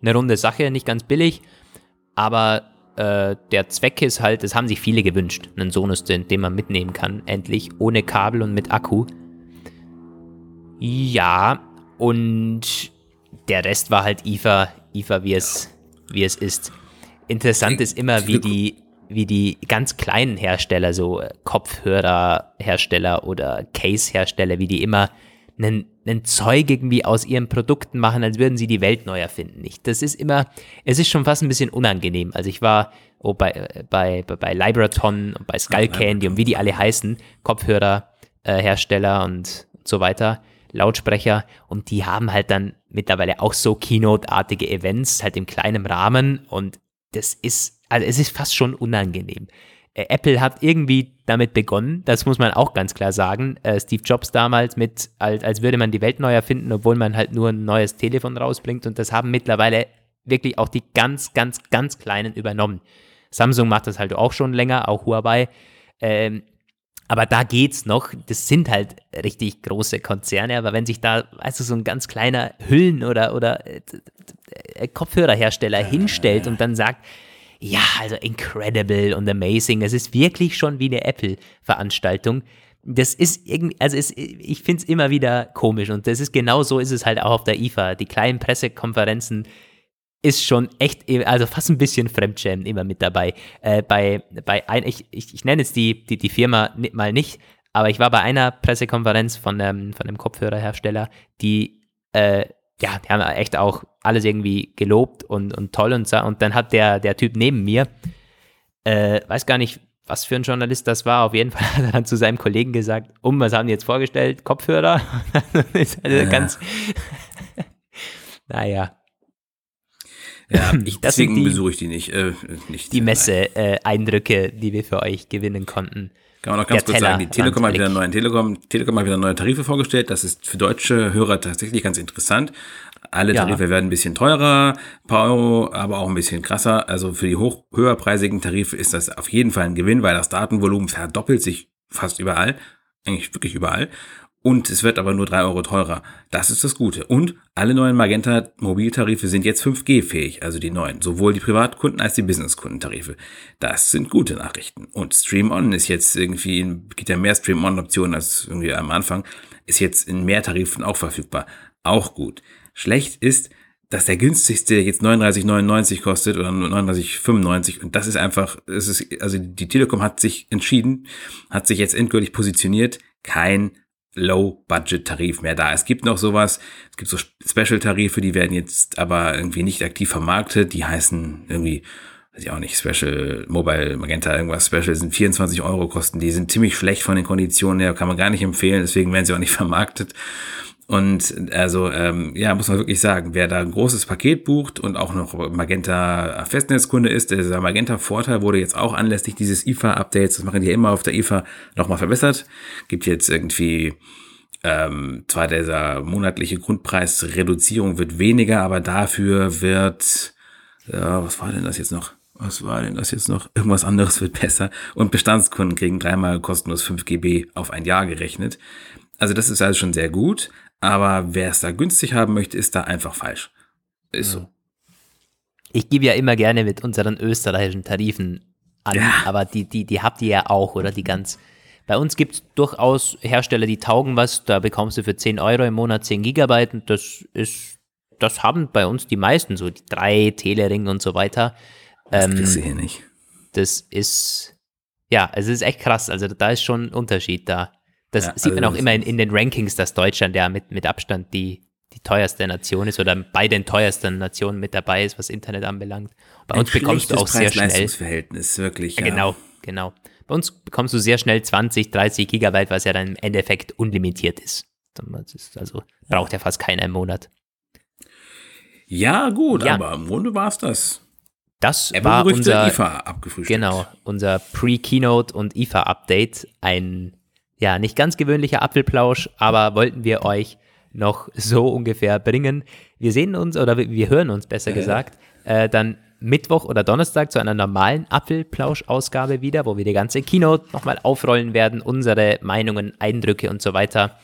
eine runde Sache, nicht ganz billig, aber äh, der Zweck ist halt, das haben sich viele gewünscht, einen Sonos, den, den man mitnehmen kann, endlich, ohne Kabel und mit Akku. Ja, und der Rest war halt IFA, IFA wie es, wie es ist. Interessant ist immer, wie die, wie die ganz kleinen Hersteller, so Kopfhörerhersteller oder Case-Hersteller, wie die immer einen, einen Zeug irgendwie aus ihren Produkten machen, als würden sie die Welt neu erfinden. Nicht? Das ist immer, es ist schon fast ein bisschen unangenehm. Also ich war oh, bei, bei, bei Libraton und bei Skull Candy und wie die alle heißen, Kopfhörerhersteller äh, und so weiter, Lautsprecher und die haben halt dann mittlerweile auch so Keynote-artige Events, halt im kleinen Rahmen und das ist, also es ist fast schon unangenehm. Äh, Apple hat irgendwie damit begonnen, das muss man auch ganz klar sagen. Äh, Steve Jobs damals mit, als, als würde man die Welt neu erfinden, obwohl man halt nur ein neues Telefon rausbringt und das haben mittlerweile wirklich auch die ganz, ganz, ganz Kleinen übernommen. Samsung macht das halt auch schon länger, auch Huawei. Ähm, aber da geht's noch. Das sind halt richtig große Konzerne. Aber wenn sich da, weißt du, so ein ganz kleiner Hüllen- oder, oder äh, äh Kopfhörerhersteller hinstellt und dann sagt, ja, also incredible und amazing. Es ist wirklich schon wie eine Apple-Veranstaltung. Das ist irgendwie, also es, ich finde es immer wieder komisch und das ist genau so ist es halt auch auf der IFA. Die kleinen Pressekonferenzen ist schon echt, also fast ein bisschen Fremdschämen immer mit dabei. Äh, bei, bei ein, ich, ich, ich nenne jetzt die, die, die Firma mal nicht, aber ich war bei einer Pressekonferenz von, ähm, von einem Kopfhörerhersteller, die äh, ja, die haben echt auch alles irgendwie gelobt und, und toll und, und dann hat der, der Typ neben mir, äh, weiß gar nicht, was für ein Journalist das war, auf jeden Fall hat er dann zu seinem Kollegen gesagt, um, was haben die jetzt vorgestellt? Kopfhörer? ist also ja. ganz, naja. Ja, ich, deswegen die, besuche ich die nicht. Äh, nicht die Messe-Eindrücke, äh, die wir für euch gewinnen konnten. Kann man noch ganz kurz sagen, die Telekom hat wieder neuen Telekom, Telekom hat wieder neue Tarife vorgestellt. Das ist für deutsche Hörer tatsächlich ganz interessant. Alle Tarife ja. werden ein bisschen teurer, paar Euro, aber auch ein bisschen krasser. Also für die hoch, höherpreisigen Tarife ist das auf jeden Fall ein Gewinn, weil das Datenvolumen verdoppelt sich fast überall. Eigentlich wirklich überall und es wird aber nur drei Euro teurer. Das ist das Gute. Und alle neuen Magenta Mobiltarife sind jetzt 5G-fähig, also die neuen, sowohl die Privatkunden als die Business-Kundentarife. Das sind gute Nachrichten. Und Stream On ist jetzt irgendwie, gibt ja mehr Stream On-Optionen als irgendwie am Anfang, ist jetzt in mehr Tarifen auch verfügbar. Auch gut. Schlecht ist, dass der günstigste jetzt 39,99 kostet oder 39,95 und das ist einfach, es ist, also die Telekom hat sich entschieden, hat sich jetzt endgültig positioniert, kein Low-Budget-Tarif mehr da. Es gibt noch sowas, es gibt so Special-Tarife, die werden jetzt aber irgendwie nicht aktiv vermarktet, die heißen irgendwie, weiß ich auch nicht, Special, Mobile, Magenta, irgendwas Special, sind 24 Euro kosten, die sind ziemlich schlecht von den Konditionen her, kann man gar nicht empfehlen, deswegen werden sie auch nicht vermarktet. Und also, ähm, ja, muss man wirklich sagen, wer da ein großes Paket bucht und auch noch Magenta Festnetzkunde ist, dieser Magenta-Vorteil wurde jetzt auch anlässlich dieses IFA-Updates, das machen die ja immer auf der IFA, nochmal verbessert. Gibt jetzt irgendwie ähm, zwar dieser monatliche Grundpreisreduzierung wird weniger, aber dafür wird, ja, was war denn das jetzt noch? Was war denn das jetzt noch? Irgendwas anderes wird besser. Und Bestandskunden kriegen dreimal kostenlos 5 GB auf ein Jahr gerechnet. Also das ist also schon sehr gut. Aber wer es da günstig haben möchte, ist da einfach falsch. Ist so. Ich gebe ja immer gerne mit unseren österreichischen Tarifen an, ja. aber die, die, die habt ihr ja auch, oder? Die ganz. Bei uns gibt es durchaus Hersteller, die taugen was, da bekommst du für 10 Euro im Monat 10 Gigabyte und das ist, das haben bei uns die meisten, so die drei Telering und so weiter. Das ähm, kriegst du hier nicht. Das ist, ja, es ist echt krass, also da ist schon ein Unterschied da. Das ja, sieht also man auch immer in, in, den Rankings, dass Deutschland ja mit, mit Abstand die, die teuerste Nation ist oder bei den teuersten Nationen mit dabei ist, was Internet anbelangt. Bei uns bekommst du auch sehr schnell. Verhältnis wirklich. Ja, Genau, genau. Bei uns bekommst du sehr schnell 20, 30 Gigabyte, was ja dann im Endeffekt unlimitiert ist. ist also braucht ja fast keiner im Monat. Ja, gut, ja. aber im Grunde war es das. Das Apple war unser IFA abgefrühstückt. Genau, unser Pre-Keynote und IFA-Update. Ein ja, nicht ganz gewöhnlicher Apfelplausch, aber wollten wir euch noch so ungefähr bringen. Wir sehen uns oder wir hören uns besser äh. gesagt äh, dann Mittwoch oder Donnerstag zu einer normalen Apfelplausch-Ausgabe wieder, wo wir die ganze Keynote nochmal aufrollen werden, unsere Meinungen, Eindrücke und so weiter.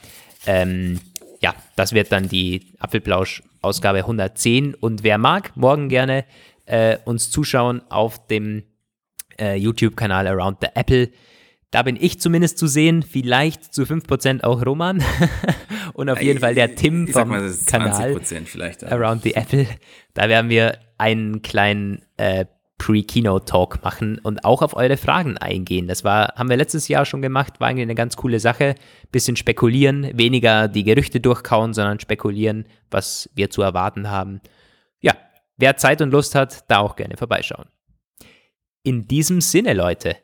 Ähm, ja, das wird dann die Apfelplausch-Ausgabe 110 und wer mag, morgen gerne äh, uns zuschauen auf dem äh, YouTube-Kanal Around the Apple. Da bin ich zumindest zu sehen, vielleicht zu 5% auch Roman und auf jeden Fall der Tim vom mal, Kanal Around the Apple. Da werden wir einen kleinen äh, Pre-Keynote-Talk machen und auch auf eure Fragen eingehen. Das war, haben wir letztes Jahr schon gemacht, war eigentlich eine ganz coole Sache. Bisschen spekulieren, weniger die Gerüchte durchkauen, sondern spekulieren, was wir zu erwarten haben. Ja, wer Zeit und Lust hat, da auch gerne vorbeischauen. In diesem Sinne, Leute,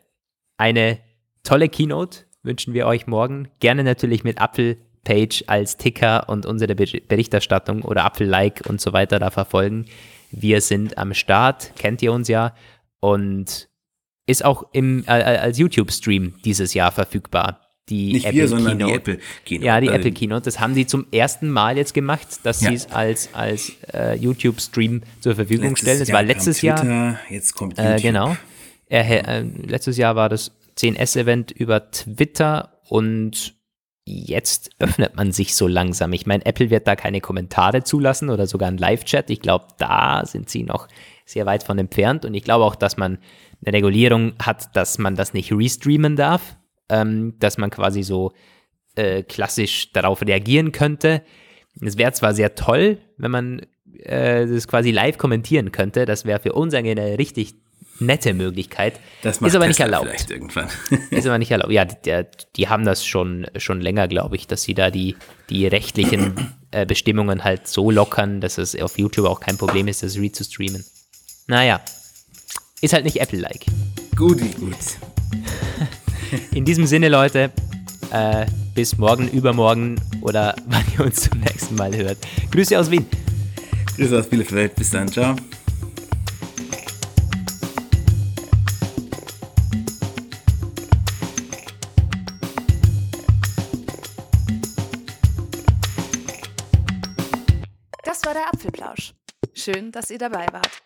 eine tolle Keynote wünschen wir euch morgen. Gerne natürlich mit Apple-Page als Ticker und unsere Berichterstattung oder Apple-Like und so weiter da verfolgen. Wir sind am Start, kennt ihr uns ja. Und ist auch im, äh, als YouTube-Stream dieses Jahr verfügbar. Die Nicht Apple wir, sondern Keynote. die Apple Keynote. Ja, die Also, Apple Keynote. Das haben die zum ersten Mal jetzt gemacht, dass Ja. sie es als, als äh, YouTube-Stream zur Verfügung letztes stellen. Das Jahr war letztes Jahr. Twitter, Jetzt kommt Äh, YouTube. genau. Er, äh, letztes Jahr war das 10S-Event über Twitter und jetzt öffnet man sich so langsam. Ich meine, Apple wird da keine Kommentare zulassen oder sogar einen Live-Chat. Ich glaube, da sind sie noch sehr weit von entfernt und ich glaube auch, dass man eine Regulierung hat, dass man das nicht restreamen darf, ähm, dass man quasi so äh, klassisch darauf reagieren könnte. Es wäre zwar sehr toll, wenn man äh, das quasi live kommentieren könnte, das wäre für uns eigentlich eine richtig nette Möglichkeit. Das macht ist aber nicht Tesla erlaubt. vielleicht irgendwann. Ist aber nicht erlaubt. Ja, die, die haben das schon, schon länger, glaube ich, dass sie da die, die rechtlichen äh, Bestimmungen halt so lockern, dass es auf YouTube auch kein Problem ist, das re zu streamen. Naja, ist halt nicht Apple-like. Guti, gut. In diesem Sinne, Leute, äh, bis morgen, übermorgen oder wann ihr uns zum nächsten Mal hört. Grüße aus Wien. Grüße aus Bielefeld. Bis dann. Ciao. Apfelplausch. Schön, dass ihr dabei wart.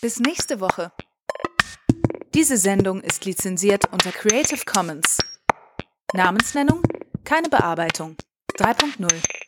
Bis nächste Woche. Diese Sendung ist lizenziert unter Creative Commons. Namensnennung, keine Bearbeitung. 3.0